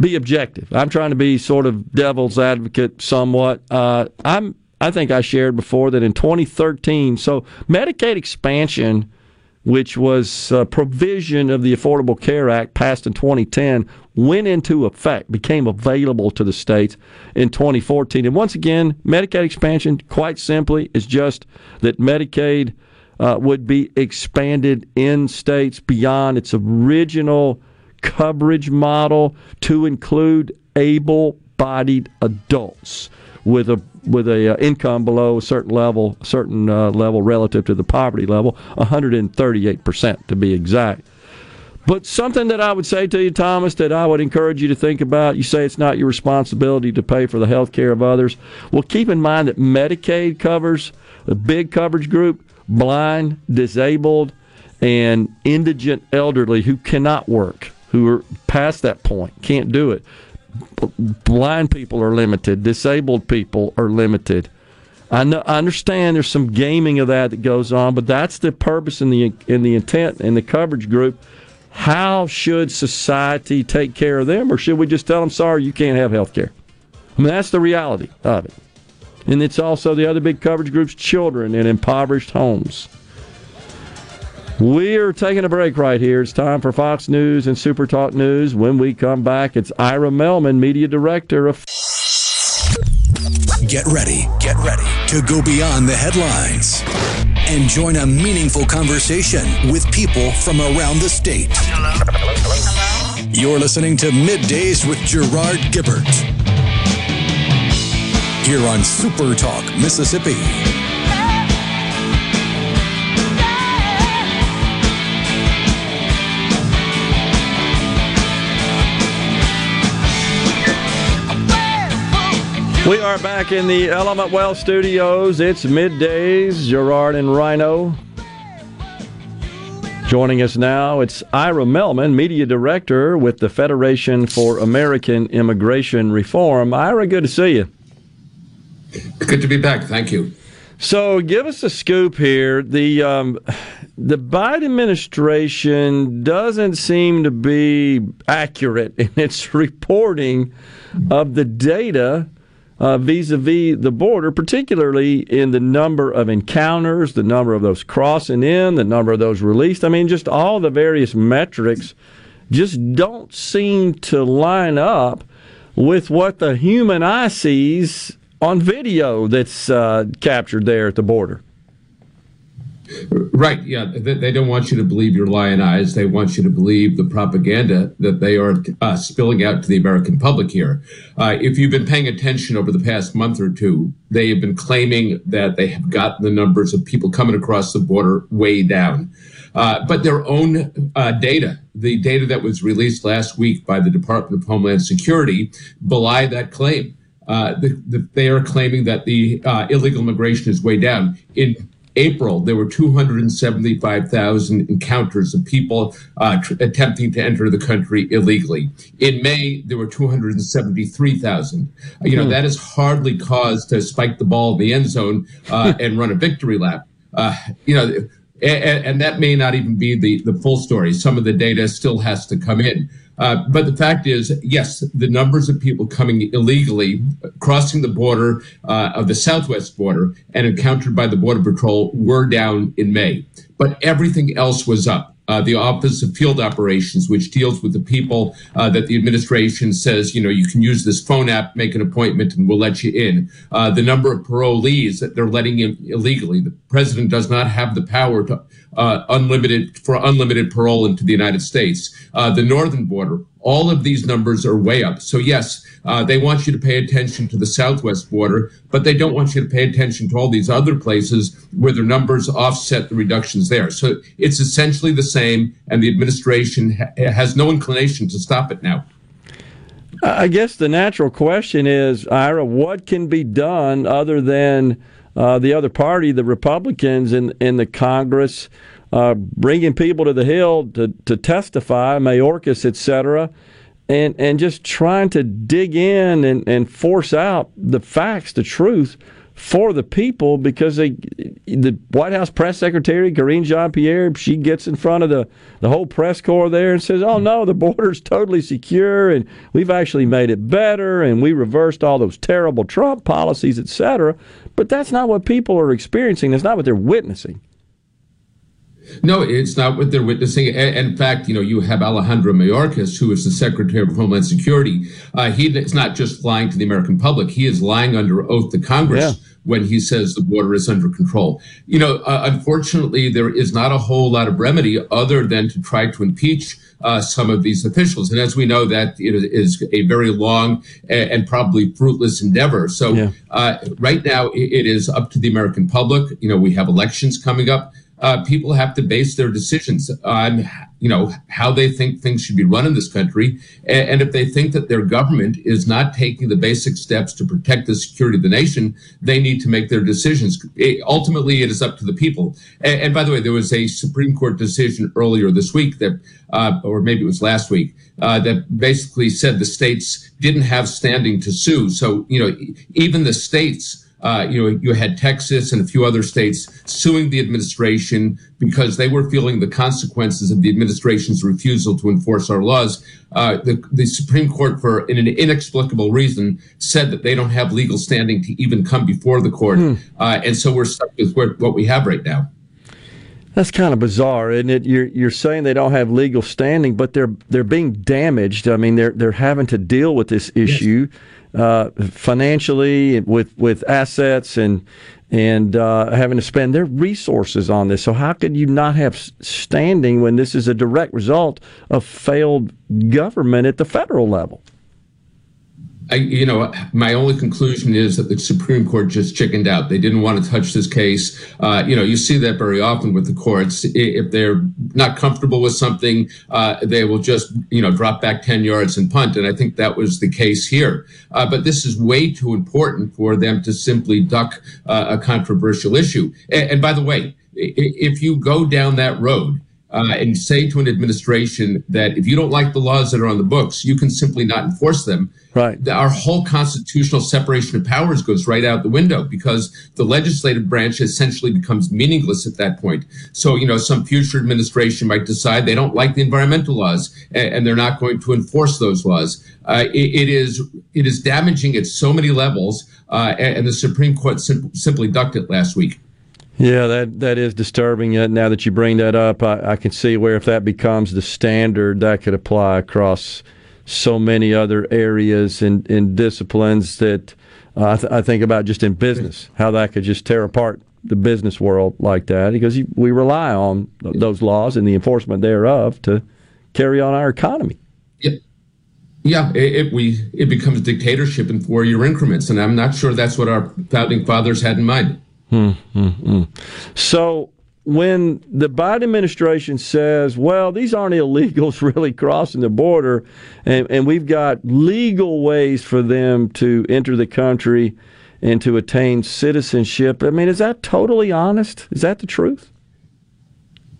[SPEAKER 4] be objective. I'm trying to be sort of devil's advocate somewhat. Uh, I'm I think I shared before that in 2013, so Medicaid expansion which was a provision of the Affordable Care Act passed in 2010, went into effect, became available to the states in 2014. And once again, Medicaid expansion, quite simply, is just that Medicaid uh, would be expanded in states beyond its original coverage model to include able bodied adults with a with a uh, income below a certain level, certain uh, level relative to the poverty level, 138 percent to be exact. But something that I would say to you, Thomas, that I would encourage you to think about. You say it's not your responsibility to pay for the health care of others. Well, keep in mind that Medicaid covers a big coverage group: blind, disabled, and indigent elderly who cannot work, who are past that point, can't do it blind people are limited, disabled people are limited. I know, I understand there's some gaming of that that goes on, but that's the purpose in the in the intent in the coverage group. How should society take care of them, or should we just tell them, "Sorry, you can't have health care"? I mean, that's the reality of it. And it's also the other big coverage groups: children in impoverished homes. We're taking a break right here. It's time for Fox News and Super Talk News. When we come back, it's Ira Mehlman, Media Director of.
[SPEAKER 1] Get ready, get ready to go beyond the headlines and join a meaningful conversation with people from around the state. You're listening to Middays with Gerard Gibert here on Super Talk, Mississippi.
[SPEAKER 4] We are back in the Element Wealth studios. It's middays. Gerard and Rhino. Joining us now, it's Ira Mehlman, Media Director with the Federation for American Immigration Reform. Ira, good to see you.
[SPEAKER 10] Good to be back. Thank you.
[SPEAKER 4] So, give us a scoop here. The um, the Biden administration doesn't seem to be accurate in its reporting of the data vis a vis the border, particularly in the number of encounters, the number of those crossing in, the number of those released. I mean, just all the various metrics just don't seem to line up with what the human eye sees on video that's uh, captured there at the border.
[SPEAKER 10] Right. Yeah. They, don't want you to believe your lion eyes. They want you to believe the propaganda that they are uh, spilling out to the American public here. Uh, if you've been paying attention over the past month or two, they have been claiming that they have gotten the numbers of people coming across the border way down. Uh, but their own uh, data, the data that was released last week by the Department of Homeland Security, belie that claim. Uh, the, the, they are claiming that the uh, illegal immigration is way down. In April, there were 275,000 encounters of people uh, tr- attempting to enter the country illegally. In May, there were 273,000. You know,
[SPEAKER 4] Hmm.
[SPEAKER 10] that is hardly cause to spike the ball in the end zone uh, and run a victory lap. Uh, you know, And, and, that may not even be the, the full story. Some of the data still has to come in. Uh, but the fact is, yes, the numbers of people coming illegally, crossing the border uh, of the southwest border and encountered by the Border Patrol were down in May. But everything else was up. Uh, the Office of Field Operations, which deals with the people uh, that the administration says, you know, you can use this phone app, make an appointment, and we'll let you in. Uh, the number of parolees that they're letting in illegally. The president does not have the power to uh, unlimited for unlimited parole into the United States. Uh, the northern border, all of these numbers are way up. So yes, uh, they want you to pay attention to the southwest border, but they don't want you to pay attention to all these other places where their numbers offset the reductions there. So it's essentially the same, and the administration ha- has no inclination to stop it now.
[SPEAKER 4] I guess the natural question is, Ira, what can be done other than uh, the other party, the Republicans in in the Congress, uh, bringing people to the Hill to to testify, Mayorkas, et cetera, and and just trying to dig in and, and force out the facts, the truth for the people because they, the White House press secretary Karine Jean-Pierre she gets in front of the, the whole press corps there and says, "Oh no, the border's totally secure and we've actually made it better and we reversed all those terrible Trump policies, etc." But that's not what people are experiencing. That's not what they're witnessing.
[SPEAKER 10] No, it's not what they're witnessing. In fact, you know, you have Alejandro Mayorkas, who is the Secretary of Homeland Security. Uh, he is not just lying to the American public; he is lying under oath to Congress. Yeah. When he says the border is under control, you know, uh, unfortunately, there is not a whole lot of remedy other than to try to impeach uh, some of these officials. And as we know, that it is a very long and, probably fruitless endeavor. So yeah. uh, right now, it is up to the American public. You know, we have elections coming up uh, people have to base their decisions on, you know, how they think things should be run in this country. And, and, if they think that their government is not taking the basic steps to protect the security of the nation, they need to make their decisions. It, ultimately, it is up to the people. And, and, by the way, there was a Supreme Court decision earlier this week that, uh, or maybe it was last week, uh, that basically said the states didn't have standing to sue. So, you know, even the states uh, you know, you had Texas and a few other states suing the administration because they were feeling the consequences of the administration's refusal to enforce our laws. Uh, the, the, Supreme Court, for an inexplicable reason, said that they don't have legal standing to even come before the court, hmm. uh, and so we're stuck with what we have right now.
[SPEAKER 4] That's kind of bizarre, isn't it? You're you're saying they don't have legal standing, but they're they're being damaged. I mean, they're they're having to deal with this issue. Yes uh, financially with with assets and and uh, having to spend their resources on this. So how could you not have standing when this is a direct result of failed government at the federal level?
[SPEAKER 10] I, you know, my only conclusion is that the Supreme Court just chickened out. They didn't want to touch this case. Uh, you know, you see that very often with the courts. If they're not comfortable with something, uh, they will just, you know, drop back 10 yards and punt. And I think that was the case here. Uh, but this is way too important for them to simply duck uh, a controversial issue. And, and by the way, if you go down that road, uh, and say to an administration that if you don't like the laws that are on the books, you can simply not enforce them.
[SPEAKER 4] Right.
[SPEAKER 10] Our whole constitutional separation of powers goes right out the window because the legislative branch essentially becomes meaningless at that point. So, you know, some future administration might decide they don't like the environmental laws and, and they're not going to enforce those laws. Uh, it, it is it is damaging at so many levels, uh, and, and, the Supreme Court sim- simply ducked it last week.
[SPEAKER 4] Yeah, that that is disturbing. Now that you bring that up, I, I, can see where if that becomes the standard, that could apply across so many other areas and, and disciplines that uh, I, th- I, think about just in business, how that could just tear apart the business world like that because we rely on those laws and the enforcement thereof to carry on our economy.
[SPEAKER 10] Yep. Yeah, it, it, we it becomes dictatorship in four year increments, and I'm not sure that's what our founding fathers had in mind.
[SPEAKER 4] Mm-hmm. So when the Biden administration says, well, these aren't illegals really crossing the border, and, and we've got legal ways for them to enter the country and to attain citizenship, I mean, is that totally honest? Is that the truth?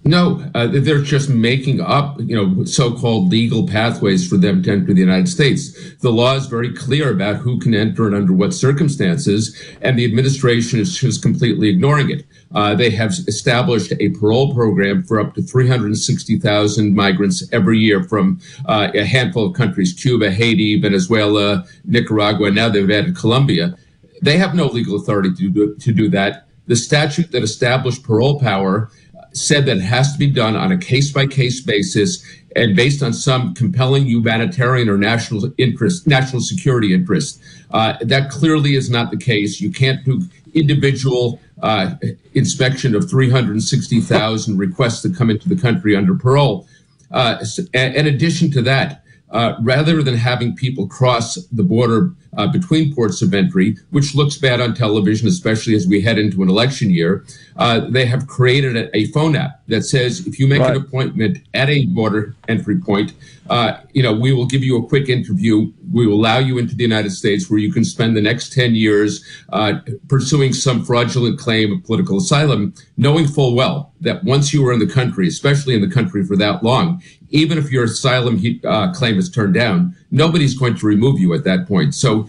[SPEAKER 10] No, uh, they're just making up, you know, so-called legal pathways for them to enter the United States. The law is very clear about who can enter and under what circumstances, and the administration is just completely ignoring it. Uh, they have established a parole program for up to 360,000 migrants every year from uh, a handful of countries: Cuba, Haiti, Venezuela, Nicaragua. Now they've added Colombia. They have no legal authority to do, to do that. The statute that established parole power said that it has to be done on a case by case basis and based on some compelling humanitarian or national interest, national security interest. Uh, that clearly is not the case. You can't do individual uh, inspection of 360,000 requests that come into the country under parole. Uh, in addition to that, uh, rather than having people cross the border uh, between ports of entry, which looks bad on television, especially as we head into an election year, uh, they have created a, a, phone app that says if you make right. an appointment at a border entry point, uh, you know, we will give you a quick interview. We will allow you into the United States where you can spend the next 10 years uh, pursuing some fraudulent claim of political asylum, knowing full well that once you are in the country, especially in the country for that long, even if your asylum uh, claim is turned down, nobody's going to remove you at that point. So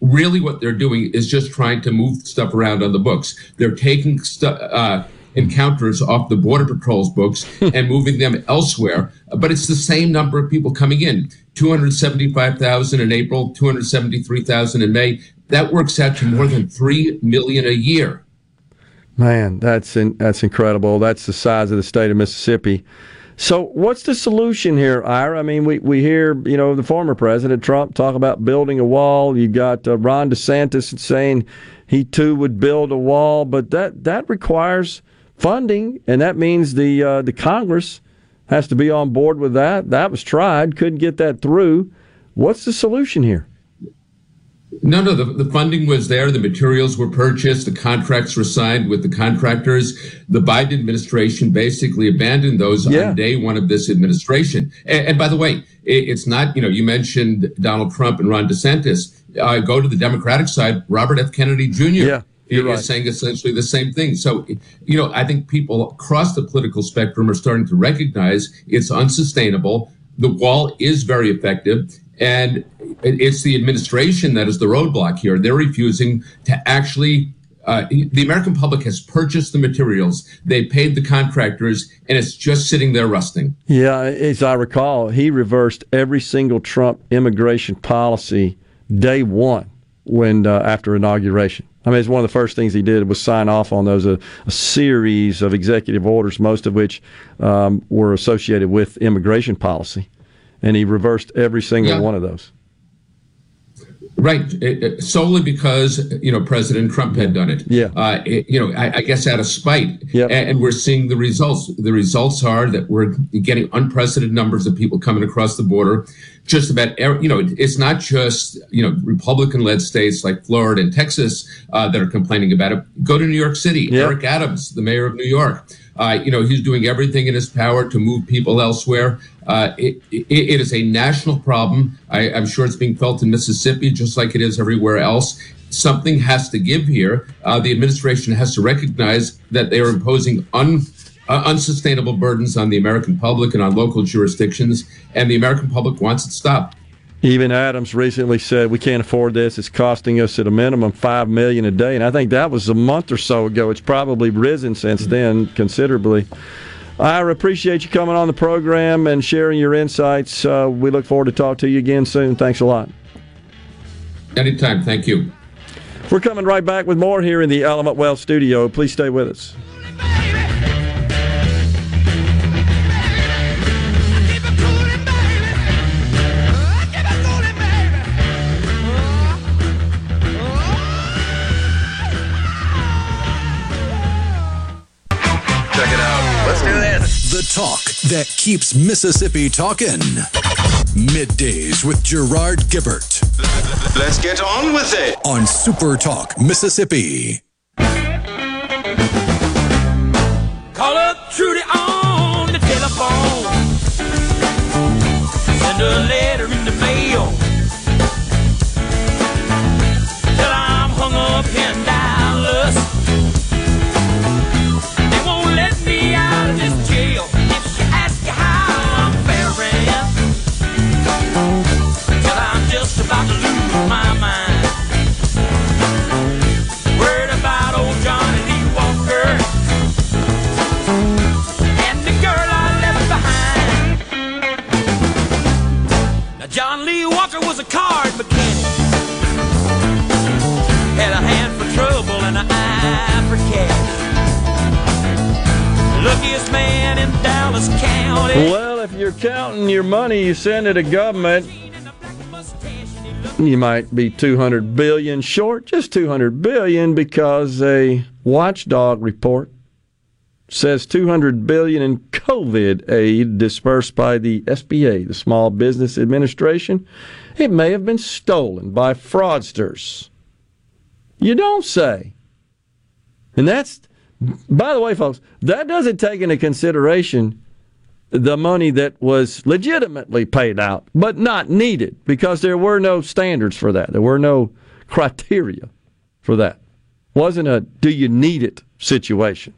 [SPEAKER 10] really what they're doing is just trying to move stuff around on the books. They're taking stuff, uh, encounters off the border patrol's books and moving them elsewhere. But it's the same number of people coming in. 275,000 in April, 273,000 in May. That works out to more than 3 million a year.
[SPEAKER 4] Man, that's in, that's incredible. That's the size of the state of Mississippi. So, what's the solution here, Ira? I mean, we, we hear you know the former president Trump talk about building a wall. You got uh, Ron DeSantis saying he too would build a wall, but that that requires funding, and that means the uh, the Congress has to be on board with that. That was tried, couldn't get that through. What's the solution here?
[SPEAKER 10] No, no, the, the funding was there. The materials were purchased. The contracts were signed with the contractors. The Biden administration basically abandoned those yeah. on day one of this administration. And, and by the way, it, it's not, you know, you mentioned Donald Trump and Ron DeSantis. Uh, go to the Democratic side, Robert F. Kennedy Jr.
[SPEAKER 4] Yeah.
[SPEAKER 10] You're right. saying essentially the same thing. So, you know, I think people across the political spectrum are starting to recognize it's unsustainable. The wall is very effective. And it's the administration that is the roadblock here. They're refusing to actually. Uh, the American public has purchased the materials. They paid the contractors, and it's just sitting there rusting.
[SPEAKER 4] Yeah, as I recall, he reversed every single Trump immigration policy day one when uh, after inauguration. I mean, it's one of the first things he did was sign off on those a, a series of executive orders, most of which um, were associated with immigration policy and he reversed every single yeah. one of those.
[SPEAKER 10] Right, it, it, solely because you know President Trump had done it.
[SPEAKER 4] Yeah,
[SPEAKER 10] uh, it, you know, I, I, guess out of spite.
[SPEAKER 4] Yeah,
[SPEAKER 10] and, and, we're seeing the results. The results are that we're getting unprecedented numbers of people coming across the border. Just about, you know, it's not just you know Republican-led states like Florida and Texas uh, that are complaining about it. Go to New York City. Yeah. Eric Adams, the mayor of New York. Uh, you know, he's doing everything in his power to move people elsewhere. Uh, it, it, is a national problem. I, am sure it's being felt in Mississippi just like it is everywhere else. Something has to give here. Uh, the administration has to recognize that they are imposing un, uh, unsustainable burdens on the American public and on local jurisdictions, and the American public wants it stopped.
[SPEAKER 4] Even Adams recently said we can't afford this. It's costing us at a minimum five million a day, and I think that was a month or so ago. It's probably risen since then considerably. I appreciate you coming on the program and sharing your insights. Uh, we look forward to talk to you again soon. Thanks a lot.
[SPEAKER 10] Anytime. Thank you.
[SPEAKER 4] We're coming right back with more here in the Element Wealth studio. Please stay with us.
[SPEAKER 1] Talk that keeps Mississippi talking. Middays with Gerard Gibert.
[SPEAKER 6] Let's get on with it.
[SPEAKER 1] On Super Talk, Mississippi.
[SPEAKER 9] Call up Trudy on the telephone. Send a letter luckiest man in Dallas County.
[SPEAKER 4] Well, if you're counting your money you send it to government, you might be 200 billion short, just 200 billion because a watchdog report says 200 billion in COVID aid dispersed by the SBA, the Small Business Administration, it may have been stolen by fraudsters. You don't say. And that's by the way, folks, that doesn't take into consideration the money that was legitimately paid out, but not needed because there were no standards for that. There were no criteria for that. Wasn't a do you need it situation.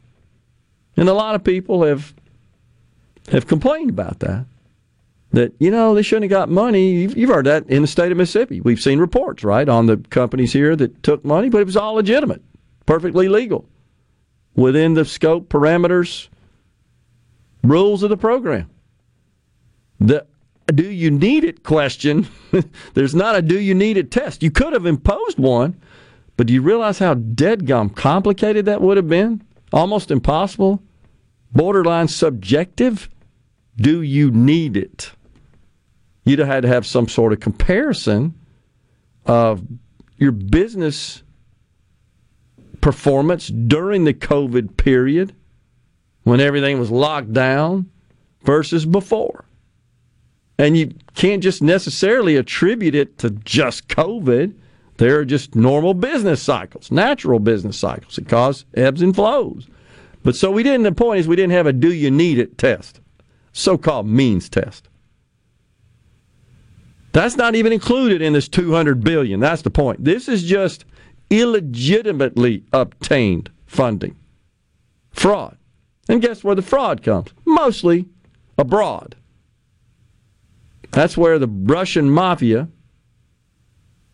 [SPEAKER 4] And a lot of people have have complained about that. That, you know, they shouldn't have got money. You've, you've heard that in the state of Mississippi. We've seen reports, right, on the companies here that took money, but it was all legitimate, perfectly legal, within the scope, parameters, rules of the program. The do you need it question, there's not a do you need it test. You could have imposed one, but do you realize how dead gum complicated that would have been? Almost impossible? Borderline subjective? Do you need it? You'd have had to have some sort of comparison of your business performance during the COVID period when everything was locked down versus before. And you can't just necessarily attribute it to just COVID. There are just normal business cycles, natural business cycles that cause ebbs and flows. But so we didn't, the point is, we didn't have a do you need it test, so called means test. That's not even included in this 200 billion. That's the point. This is just illegitimately obtained funding. Fraud. And guess where the fraud comes? Mostly abroad. That's where the Russian mafia,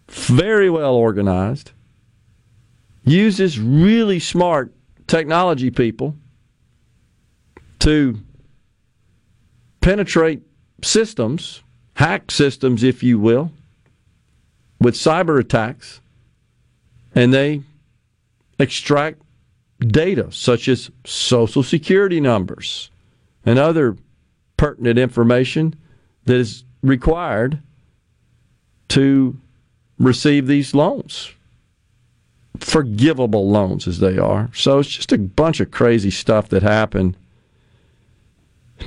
[SPEAKER 4] very well organized, uses really smart technology people to penetrate systems, hack systems, if you will, with cyber attacks, and they extract data such as social security numbers and other pertinent information that is required to receive these loans. Forgivable loans as they are. So it's just a bunch of crazy stuff that happened.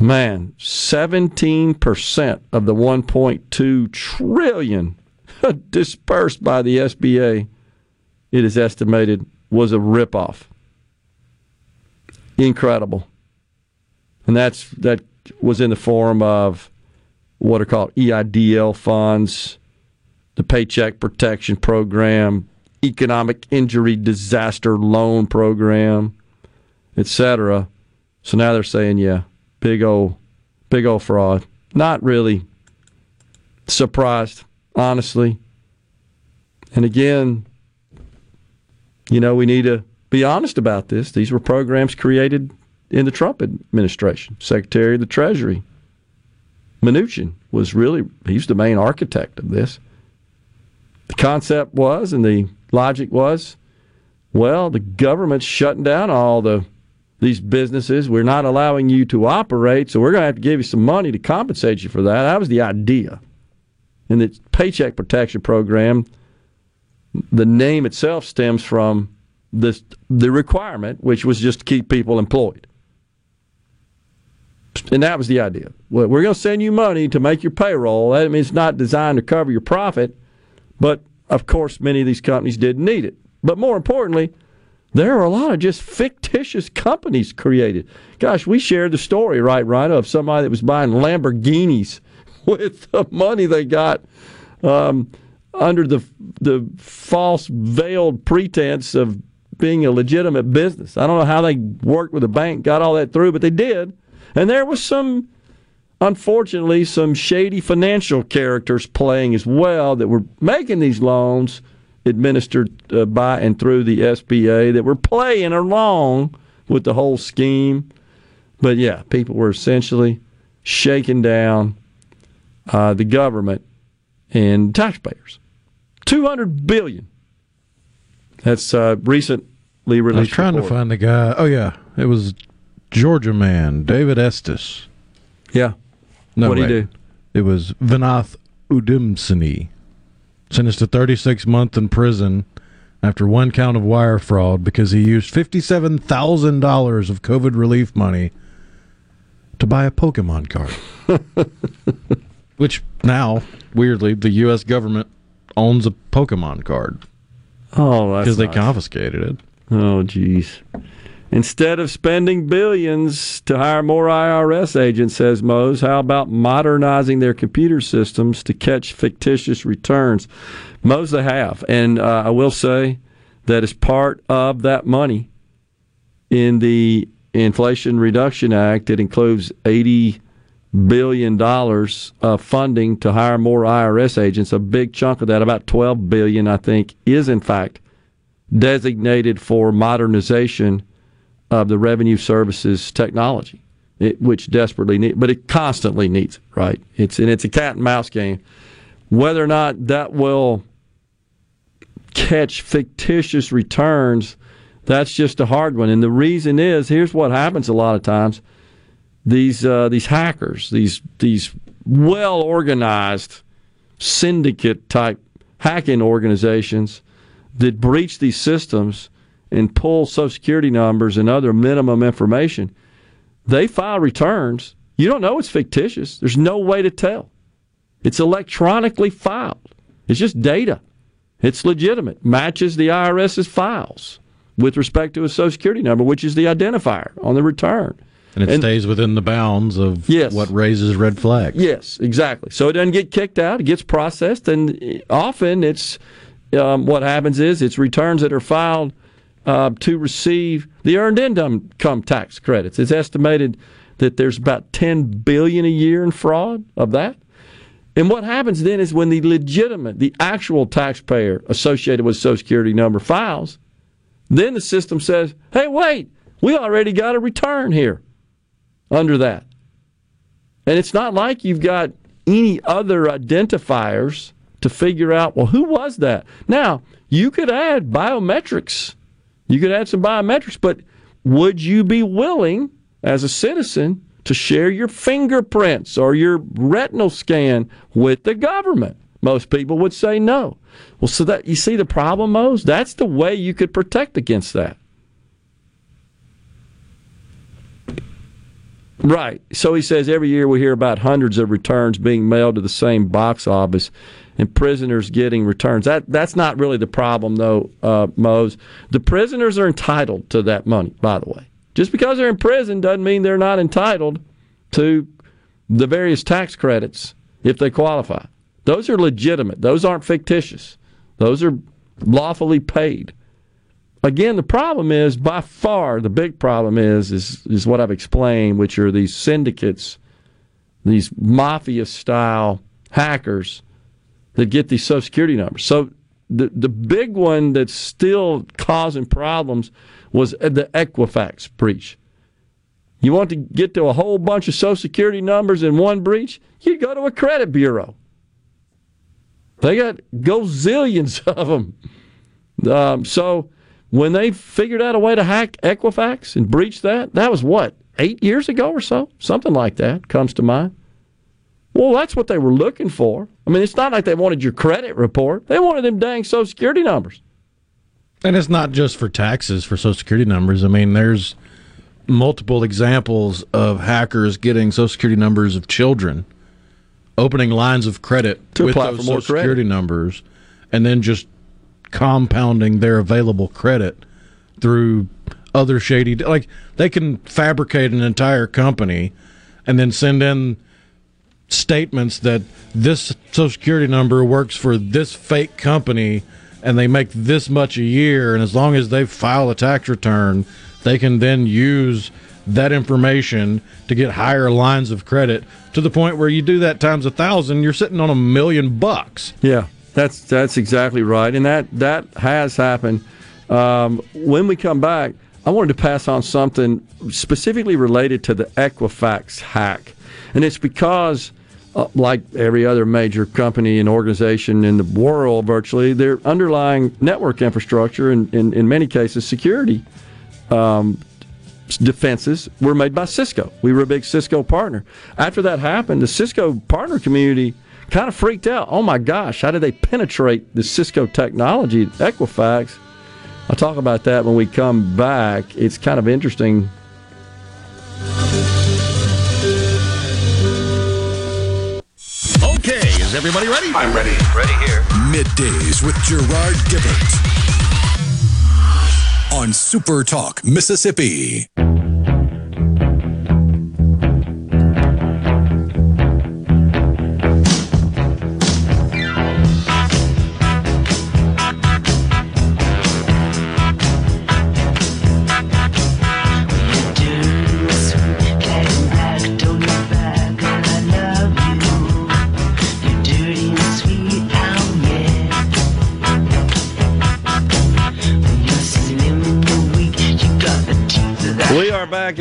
[SPEAKER 4] Man, 17% of the 1.2 trillion dispersed by the SBA, it is estimated, was a ripoff. Incredible. And that's that was in the form of what are called EIDL funds, the Paycheck Protection Program, Economic Injury Disaster Loan Program, etc. So now they're saying, yeah, big old, big old fraud. Not really surprised, honestly. And again, you know, we need to be honest about this. These were programs created in the Trump administration. Secretary of the Treasury, Mnuchin, was really, he's the main architect of this. The concept was, and the logic was, well, the government's shutting down all the these businesses. We're not allowing you to operate, so we're going to have to give you some money to compensate you for that. That was the idea. And the Paycheck Protection Program, the name itself stems from this the requirement, which was just to keep people employed. And that was the idea. Well, we're going to send you money to make your payroll. That means it's not designed to cover your profit, but of course, many of these companies didn't need it. But more importantly, there are a lot of just fictitious companies created. Gosh, we shared the story, right, Rhino, of somebody that was buying Lamborghinis with the money they got um, under the the false veiled pretense of being a legitimate business. I don't know how they worked with the bank, got all that through, but they did. And there was some, unfortunately, some shady financial characters playing as well that were making these loans administered uh, by and through the SBA that were playing along with the whole scheme. But yeah, people were essentially shaking down uh, the government and taxpayers. 200 billion. That's uh, recently released.
[SPEAKER 3] I was trying
[SPEAKER 4] report.
[SPEAKER 3] to find the guy. Oh yeah, it was Georgia man, David Estes.
[SPEAKER 4] Yeah.
[SPEAKER 3] No,
[SPEAKER 4] What'd he do?
[SPEAKER 3] It was Vinath Oudomsine. Sentenced to 36 months in prison after one count of wire fraud because he used $57,000 of COVID relief money to buy a Pokemon card. Which now, weirdly, the U.S. government owns a Pokemon card
[SPEAKER 4] Oh, that's
[SPEAKER 3] because they
[SPEAKER 4] nice.
[SPEAKER 3] confiscated it.
[SPEAKER 4] Oh, jeez. Instead of spending billions to hire more IRS agents, says Mose, how about modernizing their computer systems to catch fictitious returns? Mose, they have. And uh, I will say that as part of that money in the Inflation Reduction Act, it includes 80 billion dollars of funding to hire more IRS agents. A big chunk of that, about 12 billion, I think, is in fact designated for modernization of the revenue services technology, it, which desperately needs, but it constantly needs right? It's and it's a cat and mouse game. Whether or not that will catch fictitious returns, that's just a hard one. And the reason is, here's what happens a lot of times: these uh, these hackers, these these well organized syndicate type hacking organizations that breach these systems and pull Social Security numbers and other minimum information, they file returns. You don't know it's fictitious. There's no way to tell. It's electronically filed. It's just data. It's legitimate. Matches the IRS's files with respect to a Social Security number, which is the identifier on the return.
[SPEAKER 3] And it stays within the bounds of
[SPEAKER 4] Yes.
[SPEAKER 3] what raises red flags.
[SPEAKER 4] Yes, exactly. So it doesn't get kicked out; it gets processed, and often it's um, what happens is it's returns that are filed uh, to receive the earned income tax credits. It's estimated that there's about ten billion a year in fraud of that. And what happens then is when the legitimate, the actual taxpayer associated with Social Security number files, then the system says, "Hey, wait, we already got a return here under that." And it's not like you've got any other identifiers to figure out, well, who was that? Now, you could add biometrics. You could add some biometrics, but would you be willing as a citizen to share your fingerprints or your retinal scan with the government? Most people would say no. Well, so that you see the problem, Mose? That's the way you could protect against that. Right. So he says every year we hear about hundreds of returns being mailed to the same box office and prisoners getting returns. That that's not really the problem though, uh, Mose. The prisoners are entitled to that money, by the way. Just because they're in prison doesn't mean they're not entitled to the various tax credits if they qualify. Those are legitimate. Those aren't fictitious. Those are lawfully paid. Again, the problem is by far the big problem is is is what I've explained, which are these syndicates, these mafia style hackers that get these social security numbers. So the the big one that's still causing problems was the Equifax breach. You want to get to a whole bunch of social security numbers in one breach? You go to a credit bureau. They got gazillions of them. Um, so when they figured out a way to hack Equifax and breach that, that was what, eight years ago or so? Something like that comes to mind. Well, that's what they were looking for. I mean, it's not like they wanted your credit report, they wanted them dang Social Security numbers.
[SPEAKER 3] And it's not just for taxes for Social Security numbers. I mean, there's multiple examples of hackers getting Social Security numbers of children, opening lines of credit
[SPEAKER 4] To
[SPEAKER 3] with
[SPEAKER 4] apply
[SPEAKER 3] those
[SPEAKER 4] for more
[SPEAKER 3] Social
[SPEAKER 4] credit.
[SPEAKER 3] Security numbers, and then just compounding their available credit through other shady. Like they can fabricate an entire company and then send in statements that this social security number works for this fake company and they make this much a year and as long as they file a tax return they can then use that information to get higher lines of credit to the point where you do that times a thousand you're sitting on a million bucks
[SPEAKER 4] Yeah, that's that's exactly right, and that that has happened. Um, when we come back, I wanted to pass on something specifically related to the Equifax hack, and it's because. Uh, like every other major company and organization in the world, virtually, their underlying network infrastructure and, in, in many cases, security um, defenses were made by Cisco. We were a big Cisco partner. After that happened, the Cisco partner community kind of freaked out. Oh my gosh, how did they penetrate the Cisco technology Equifax? I'll talk about that when we come back. It's kind of interesting.
[SPEAKER 1] Okay, is everybody ready?
[SPEAKER 6] I'm ready. Ready here.
[SPEAKER 1] Middays with Gerard Gibert on Super Talk, Mississippi.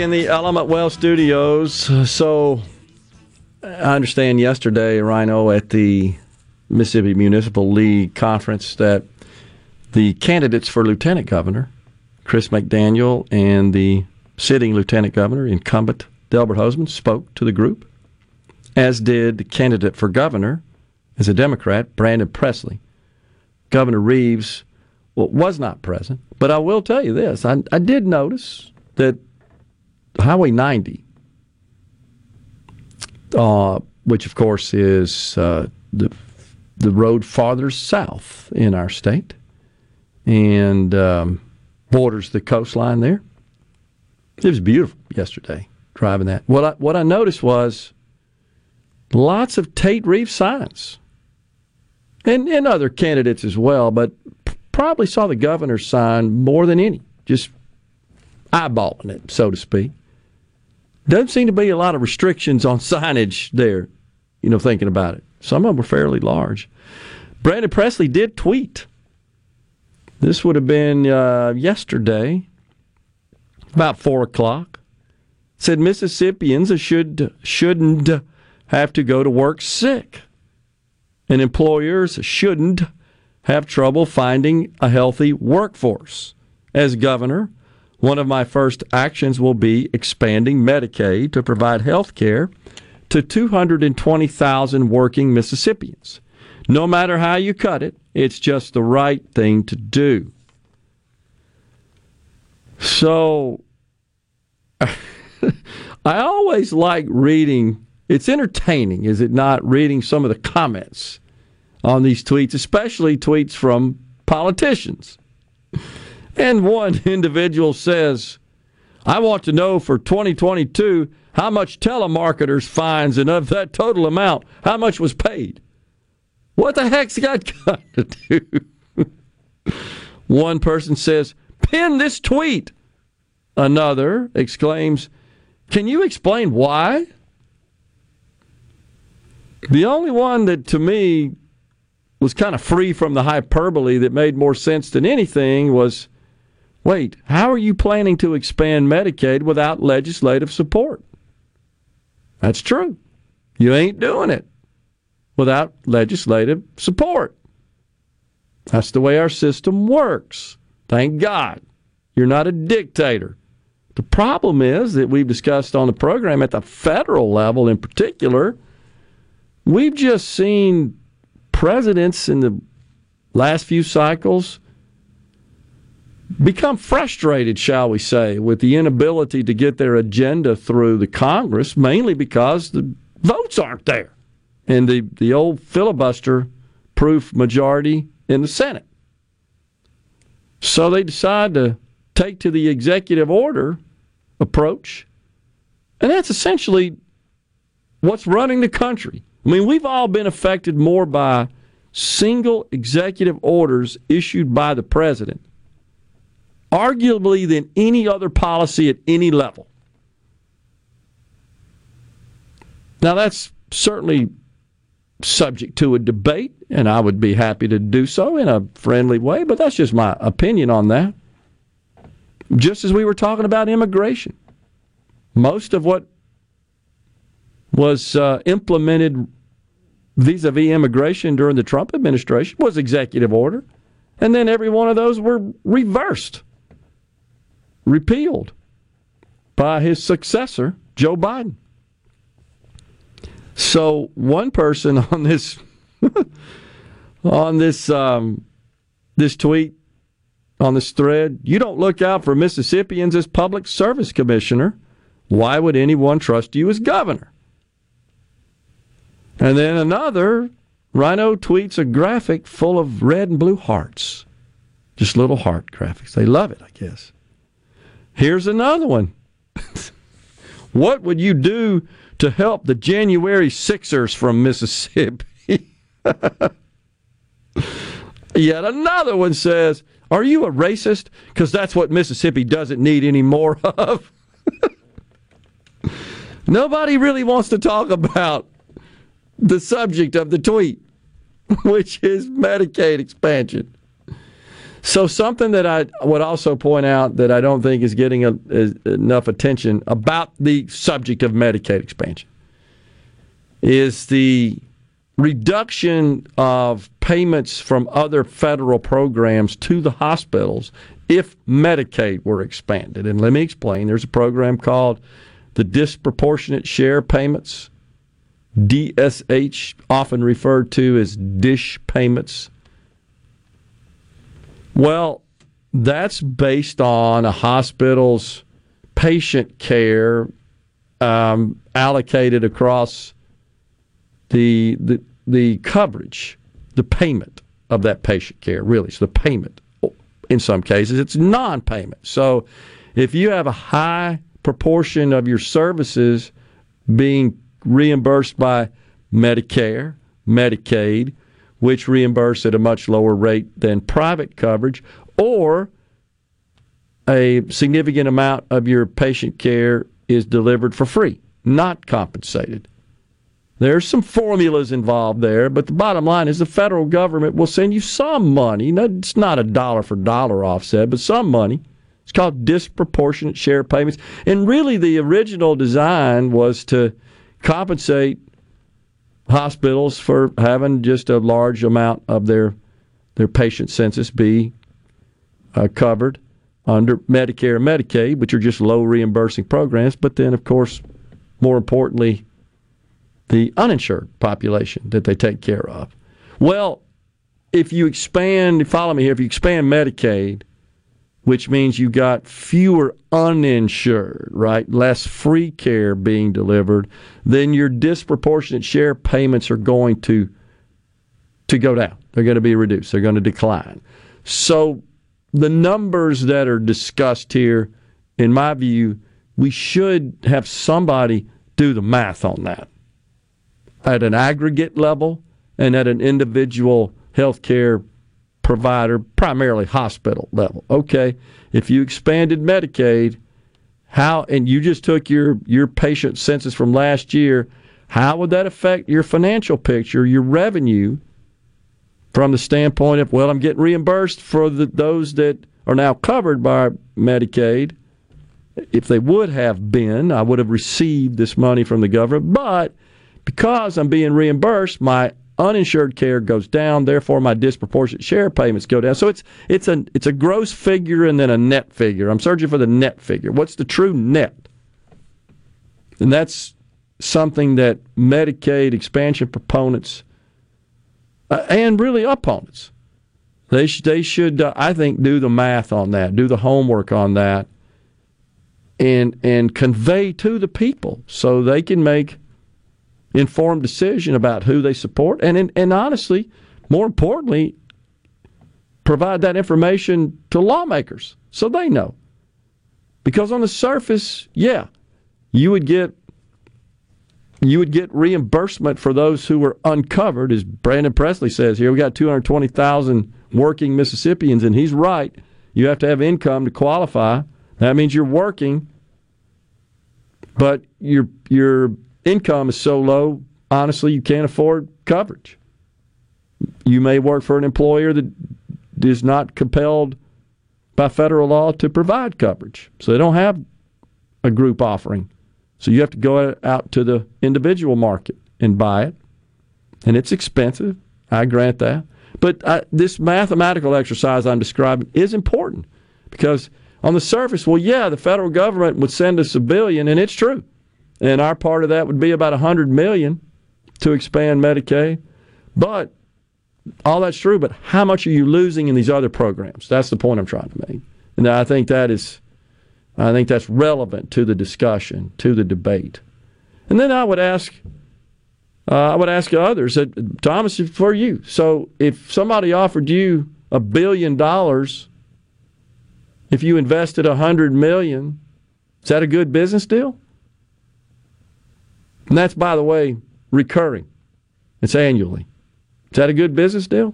[SPEAKER 4] In the Element Wealth studios. Uh, so, I understand yesterday, Rhino, at the Mississippi Municipal League conference, that the candidates for lieutenant governor, Chris McDaniel, and the sitting lieutenant governor, incumbent Delbert Hosemann, spoke to the group, as did the candidate for governor, as a Democrat, Brandon Presley. Governor Reeves well, was not present, but I will tell you this: I, I did notice that Highway 90, uh, which of course is uh, the the road farther south in our state, and um, borders the coastline there. It was beautiful yesterday driving that. What I what I noticed was lots of Tate Reeves signs, and and other candidates as well, but probably saw the governor's sign more than any. Just eyeballing it, so to speak. Doesn't seem to be a lot of restrictions on signage there, you know, thinking about it. Some of them were fairly large. Brandon Presley did tweet. This would have been uh, yesterday, about 4 o'clock. Said Mississippians should, shouldn't have to go to work sick. And employers shouldn't have trouble finding a healthy workforce. As governor, one of my first actions will be expanding Medicaid to provide health care to 220,000 working Mississippians. No matter how you cut it, it's just the right thing to do. So, I always like reading, it's entertaining, is it not, reading some of the comments on these tweets, especially tweets from politicians. And one individual says, I want to know for 2022 how much telemarketers fines and of that total amount, how much was paid. What the heck's that got to do? One person says, pin this tweet. Another exclaims, Can you explain why? The only one that to me was kind of free from the hyperbole that made more sense than anything was wait, how are you planning to expand Medicaid without legislative support? That's true. You ain't doing it without legislative support. That's the way our system works. Thank God. You're not a dictator. The problem is that we've discussed on the program at the federal level in particular, we've just seen presidents in the last few cycles become frustrated, shall we say, with the inability to get their agenda through the Congress, mainly because the votes aren't there and the, the old filibuster proof majority in the Senate. So they decide to take to the executive order approach, and that's essentially what's running the country. I mean, we've all been affected more by single executive orders issued by the president, arguably than any other policy at any level. Now, that's certainly subject to a debate, and I would be happy to do so in a friendly way, but that's just my opinion on that. Just as we were talking about immigration, most of what was uh, implemented vis a vis immigration during the Trump administration was executive order, and then every one of those were reversed, repealed. by his successor, Joe Biden. So one person on this on this um, this tweet on this thread, you don't look out for Mississippians as public service commissioner. Why would anyone trust you as governor? And then another Rhino tweets a graphic full of red and blue hearts. Just little heart graphics. They love it, I guess. Here's another one. what would you do to help the January Sixers from Mississippi? Yet another one says, Are you a racist? Because that's what Mississippi doesn't need any more of. Nobody really wants to talk about the subject of the tweet, which is Medicaid expansion. So, something that I would also point out that I don't think is getting a, enough attention about the subject of Medicaid expansion is the reduction of payments from other federal programs to the hospitals if Medicaid were expanded. And let me explain there's a program called the Disproportionate Share Payments, DSH, often referred to as DISH payments. Well, that's based on a hospital's patient care um, allocated across the, the the coverage, the payment of that patient care. Really, so the payment. In some cases, it's non-payment. So, if you have a high proportion of your services being reimbursed by Medicare, Medicaid, which reimburse at a much lower rate than private coverage, or a significant amount of your patient care is delivered for free, not compensated. There's some formulas involved there, but the bottom line is the federal government will send you some money. It's not a dollar for dollar offset, but some money. It's called disproportionate share payments. And really, the original design was to compensate hospitals for having just a large amount of their their patient census be uh, covered under Medicare and Medicaid, which are just low reimbursing programs. But then, of course, more importantly, the uninsured population that they take care of. Well, if you expand, follow me here, if you expand Medicaid, which means you got fewer uninsured, right? Less free care being delivered, then your disproportionate share payments are going to to go down. They're going to be reduced. They're going to decline. So the numbers that are discussed here, in my view, we should have somebody do the math on that at an aggregate level and at an individual health healthcare provider, primarily hospital level. Okay, if you expanded Medicaid, how and you just took your your patient census from last year, how would that affect your financial picture, your revenue from the standpoint of well, I'm getting reimbursed for the, those that are now covered by Medicaid. If they would have been, I would have received this money from the government, but because I'm being reimbursed, my uninsured care goes down, therefore my disproportionate share payments go down. So it's it's a it's a gross figure and then a net figure. I'm searching for the net figure. What's the true net? And that's something that Medicaid expansion proponents uh, and really opponents they sh- they should uh, I think do the math on that, do the homework on that, and and convey to the people so they can make informed decision about who they support, and and and honestly, more importantly, provide that information to lawmakers so they know. Because on the surface, yeah, you would get you would get reimbursement for those who were uncovered, as Brandon Presley says here. We got 220,000 working Mississippians, and he's right. You have to have income to qualify. That means you're working, but your your income is so low, honestly, you can't afford coverage. You may work for an employer that is not compelled by federal law to provide coverage. So they don't have a group offering. So you have to go out to the individual market and buy it. And it's expensive. I grant that. But I, this mathematical exercise I'm describing is important because on the surface, well, yeah, the federal government would send us a billion, and it's true. And our part of that would be about a hundred million to expand Medicaid. But all that's true, but how much are you losing in these other programs? That's the point I'm trying to make. And I think that is I think that's relevant to the discussion, to the debate. And then I would ask uh, I would ask others that Thomas for you. So if somebody offered you a billion dollars if you invested a hundred million, is that a good business deal? And that's by the way, recurring. It's annually. Is that a good business deal?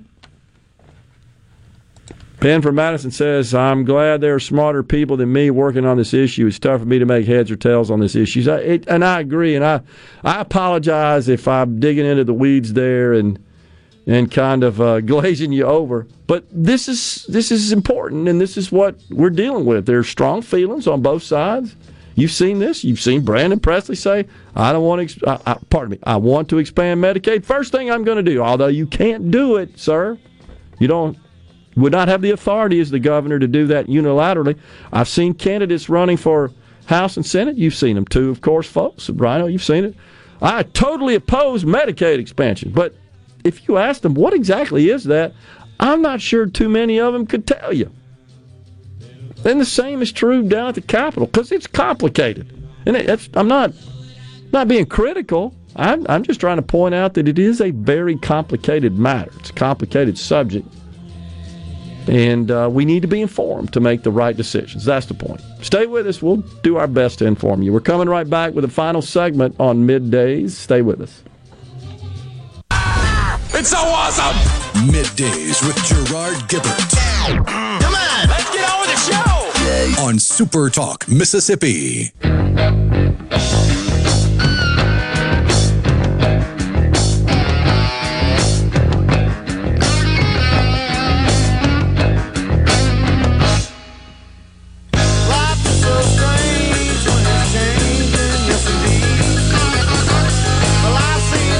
[SPEAKER 4] Ben from Madison says, I'm glad there are smarter people than me working on this issue. It's tough for me to make heads or tails on this issue. It, and I agree. And I, I apologize if I'm digging into the weeds there and and kind of uh, glazing you over. But this is this is important, and this is what we're dealing with. There's strong feelings on both sides. You've seen this. You've seen Brandon Presley say, "I don't want to." I, I, pardon me. I want to expand Medicaid. First thing I'm going to do, although you can't do it, sir. You don't would not have the authority as the governor to do that unilaterally. I've seen candidates running for House and Senate. You've seen them too, of course, folks. Rhino, you've seen it. I totally oppose Medicaid expansion, but if you ask them what exactly is that, I'm not sure too many of them could tell you. And the same is true down at the Capitol because it's complicated. And it's, I'm not not being critical. I'm, I'm just trying to point out that it is a very complicated matter. It's a complicated subject. And uh, we need to be informed to make the right decisions. That's the point. Stay with us. We'll do our best to inform you. We're coming right back with a final segment on middays. Stay with us.
[SPEAKER 6] It's so awesome!
[SPEAKER 1] Middays with Gerard
[SPEAKER 6] Gibert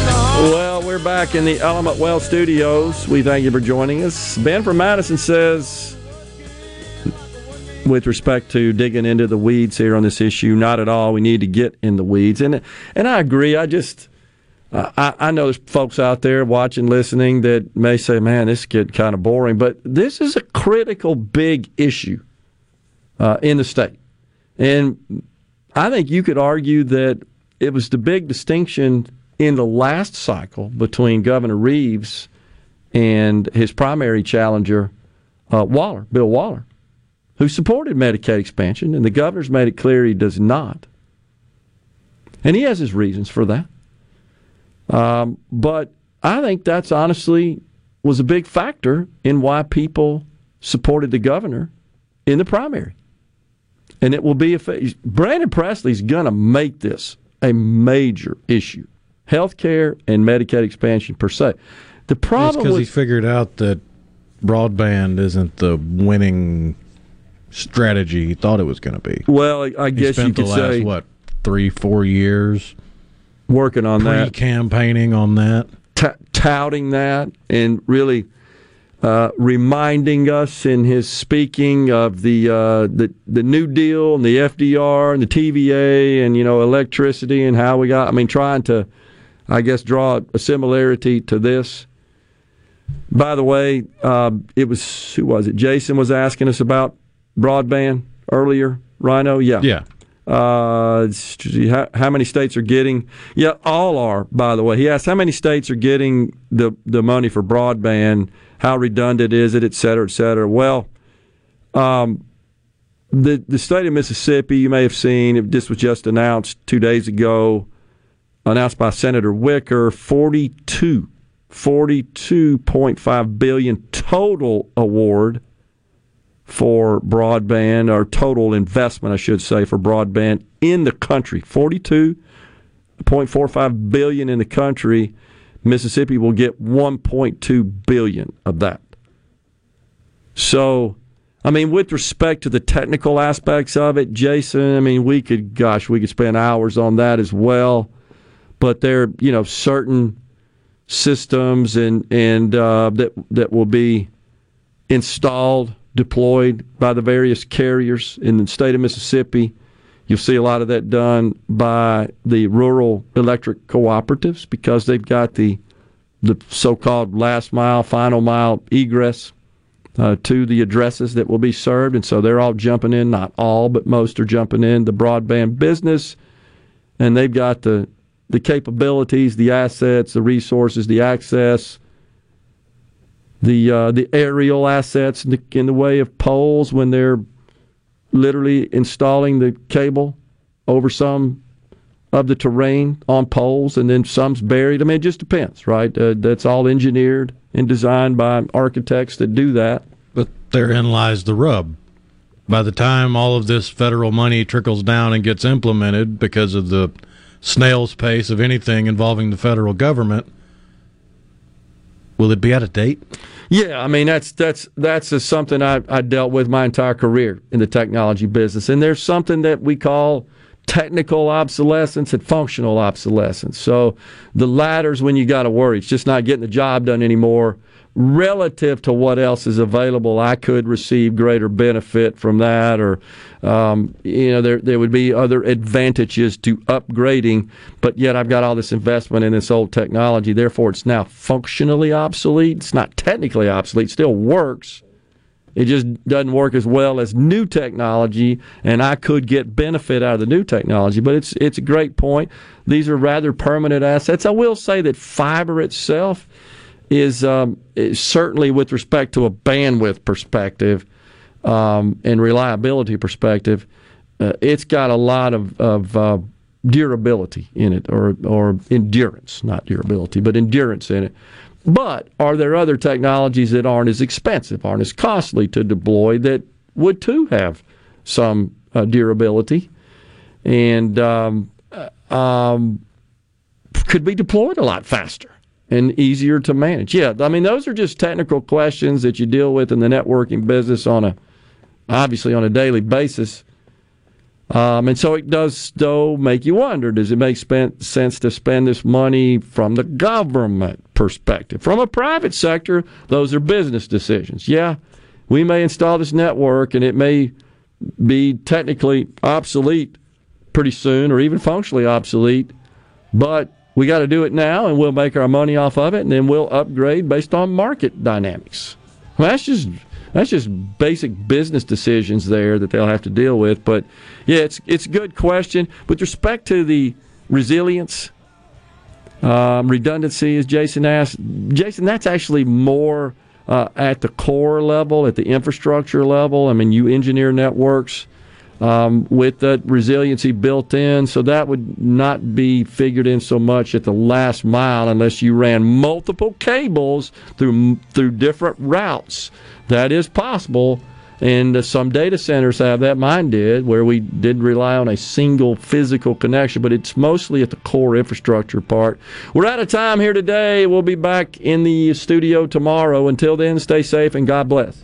[SPEAKER 6] the
[SPEAKER 9] home.
[SPEAKER 4] Well, we're back in the Element Wealth studios. We thank you for joining us. Ben from Madison says, with respect to digging into the weeds here on this issue, not at all. We need to get in the weeds, and and I agree. I just I, I know there's folks out there watching, listening that may say, "Man, this get kind of boring," but this is a critical, big issue uh, in the state, and I think you could argue that it was the big distinction in the last cycle between Governor Reeves and his primary challenger, uh, Waller, Bill Waller, who supported Medicaid expansion, and the governor's made it clear he does not. And he has his reasons for that. Um, but I think that's honestly was a big factor in why people supported the governor in the primary. And it will be a Brandon Presley's going to make this a major issue. Health care and Medicaid expansion per se. The problem
[SPEAKER 3] because he figured out that broadband isn't the winning strategy he thought it was going to be.
[SPEAKER 4] well, I
[SPEAKER 3] He
[SPEAKER 4] guess you
[SPEAKER 3] spent
[SPEAKER 4] could
[SPEAKER 3] the last
[SPEAKER 4] say
[SPEAKER 3] what three, four years
[SPEAKER 4] working on that.
[SPEAKER 3] pre-campaigning on that.
[SPEAKER 4] t- touting that and really uh, reminding us in his speaking of the, uh, the the New Deal and the FDR and the TVA and you know electricity and how we got. I mean, trying to, I guess, draw a similarity to this. By the way, uh, it was who was it? Jason was asking us about broadband earlier. Rhino, yeah,
[SPEAKER 3] Yeah.
[SPEAKER 4] uh, how, how many states are getting? Yeah, all are. By the way, he asked how many states are getting the the money for broadband. How redundant is it, et cetera, et cetera. Well, um, the the state of Mississippi, you may have seen, if this was just announced two days ago, announced by Senator Wicker, 42, 42.5 billion total award for broadband or total investment, I should say, for broadband in the country. Forty-two point four five billion in the country. Mississippi will get one point two billion of that. So, I mean, with respect to the technical aspects of it, Jason, I mean, we could, gosh, we could spend hours on that as well. But there, are, you know, certain systems and and uh, that that will be installed deployed by the various carriers in the state of Mississippi. You'll see a lot of that done by the rural electric cooperatives because they've got the the so-called last mile, final mile egress uh, to the addresses that will be served, and so they're all jumping in. Not all, but most are jumping in the broadband business, and they've got the the capabilities, the assets, the resources, the access, the uh, the aerial assets in the, in the way of poles when they're literally installing the cable over some of the terrain on poles, and then some's buried. I mean, it just depends, right? Uh, that's all engineered and designed by architects that do that.
[SPEAKER 3] But therein lies the rub. By the time all of this federal money trickles down and gets implemented because of the snail's pace of anything involving the federal government, will it be out of date?
[SPEAKER 4] Yeah, I mean that's that's that's something I, I dealt with my entire career in the technology business, and there's something that we call technical obsolescence and functional obsolescence. So the latter's when you got to worry. It's just not getting the job done anymore. Relative to what else is available, I could receive greater benefit from that, or um, you know, there there would be other advantages to upgrading. But yet, I've got all this investment in this old technology. Therefore, it's now functionally obsolete. It's not technically obsolete. It still works it just doesn't work as well as new technology, and I could get benefit out of the new technology. But it's it's a great point. These are rather permanent assets. I will say that fiber itself is, um, certainly, with respect to a bandwidth perspective um, and reliability perspective, uh, it's got a lot of, of uh, durability in it, or or endurance, not durability, but endurance in it. But are there other technologies that aren't as expensive, aren't as costly to deploy that would too have some uh, durability and um, uh, um, could be deployed a lot faster and easier to manage? Yeah, I mean those are just technical questions that you deal with in the networking business on a obviously on a daily basis. Um, and so it does, though, make you wonder does it make spend, sense to spend this money from the government perspective? From a private sector, those are business decisions. Yeah, we may install this network and it may be technically obsolete pretty soon or even functionally obsolete, but we got to do it now and we'll make our money off of it and then we'll upgrade based on market dynamics. Well, that's just that's just basic business decisions there that they'll have to deal with. But yeah, it's it's a good question with respect to the resilience, um, redundancy, as Jason asked. Jason, that's actually more uh, at the core level, at the infrastructure level. I mean, you engineer networks. Um, with that resiliency built in. So that would not be figured in so much at the last mile unless you ran multiple cables through through different routes that is possible. And uh, some data centers have that. Mine did, where we did rely on a single physical connection, but it's mostly at the core infrastructure part. We're out of time here today. We'll be back in the studio tomorrow. Until then, stay safe and God bless.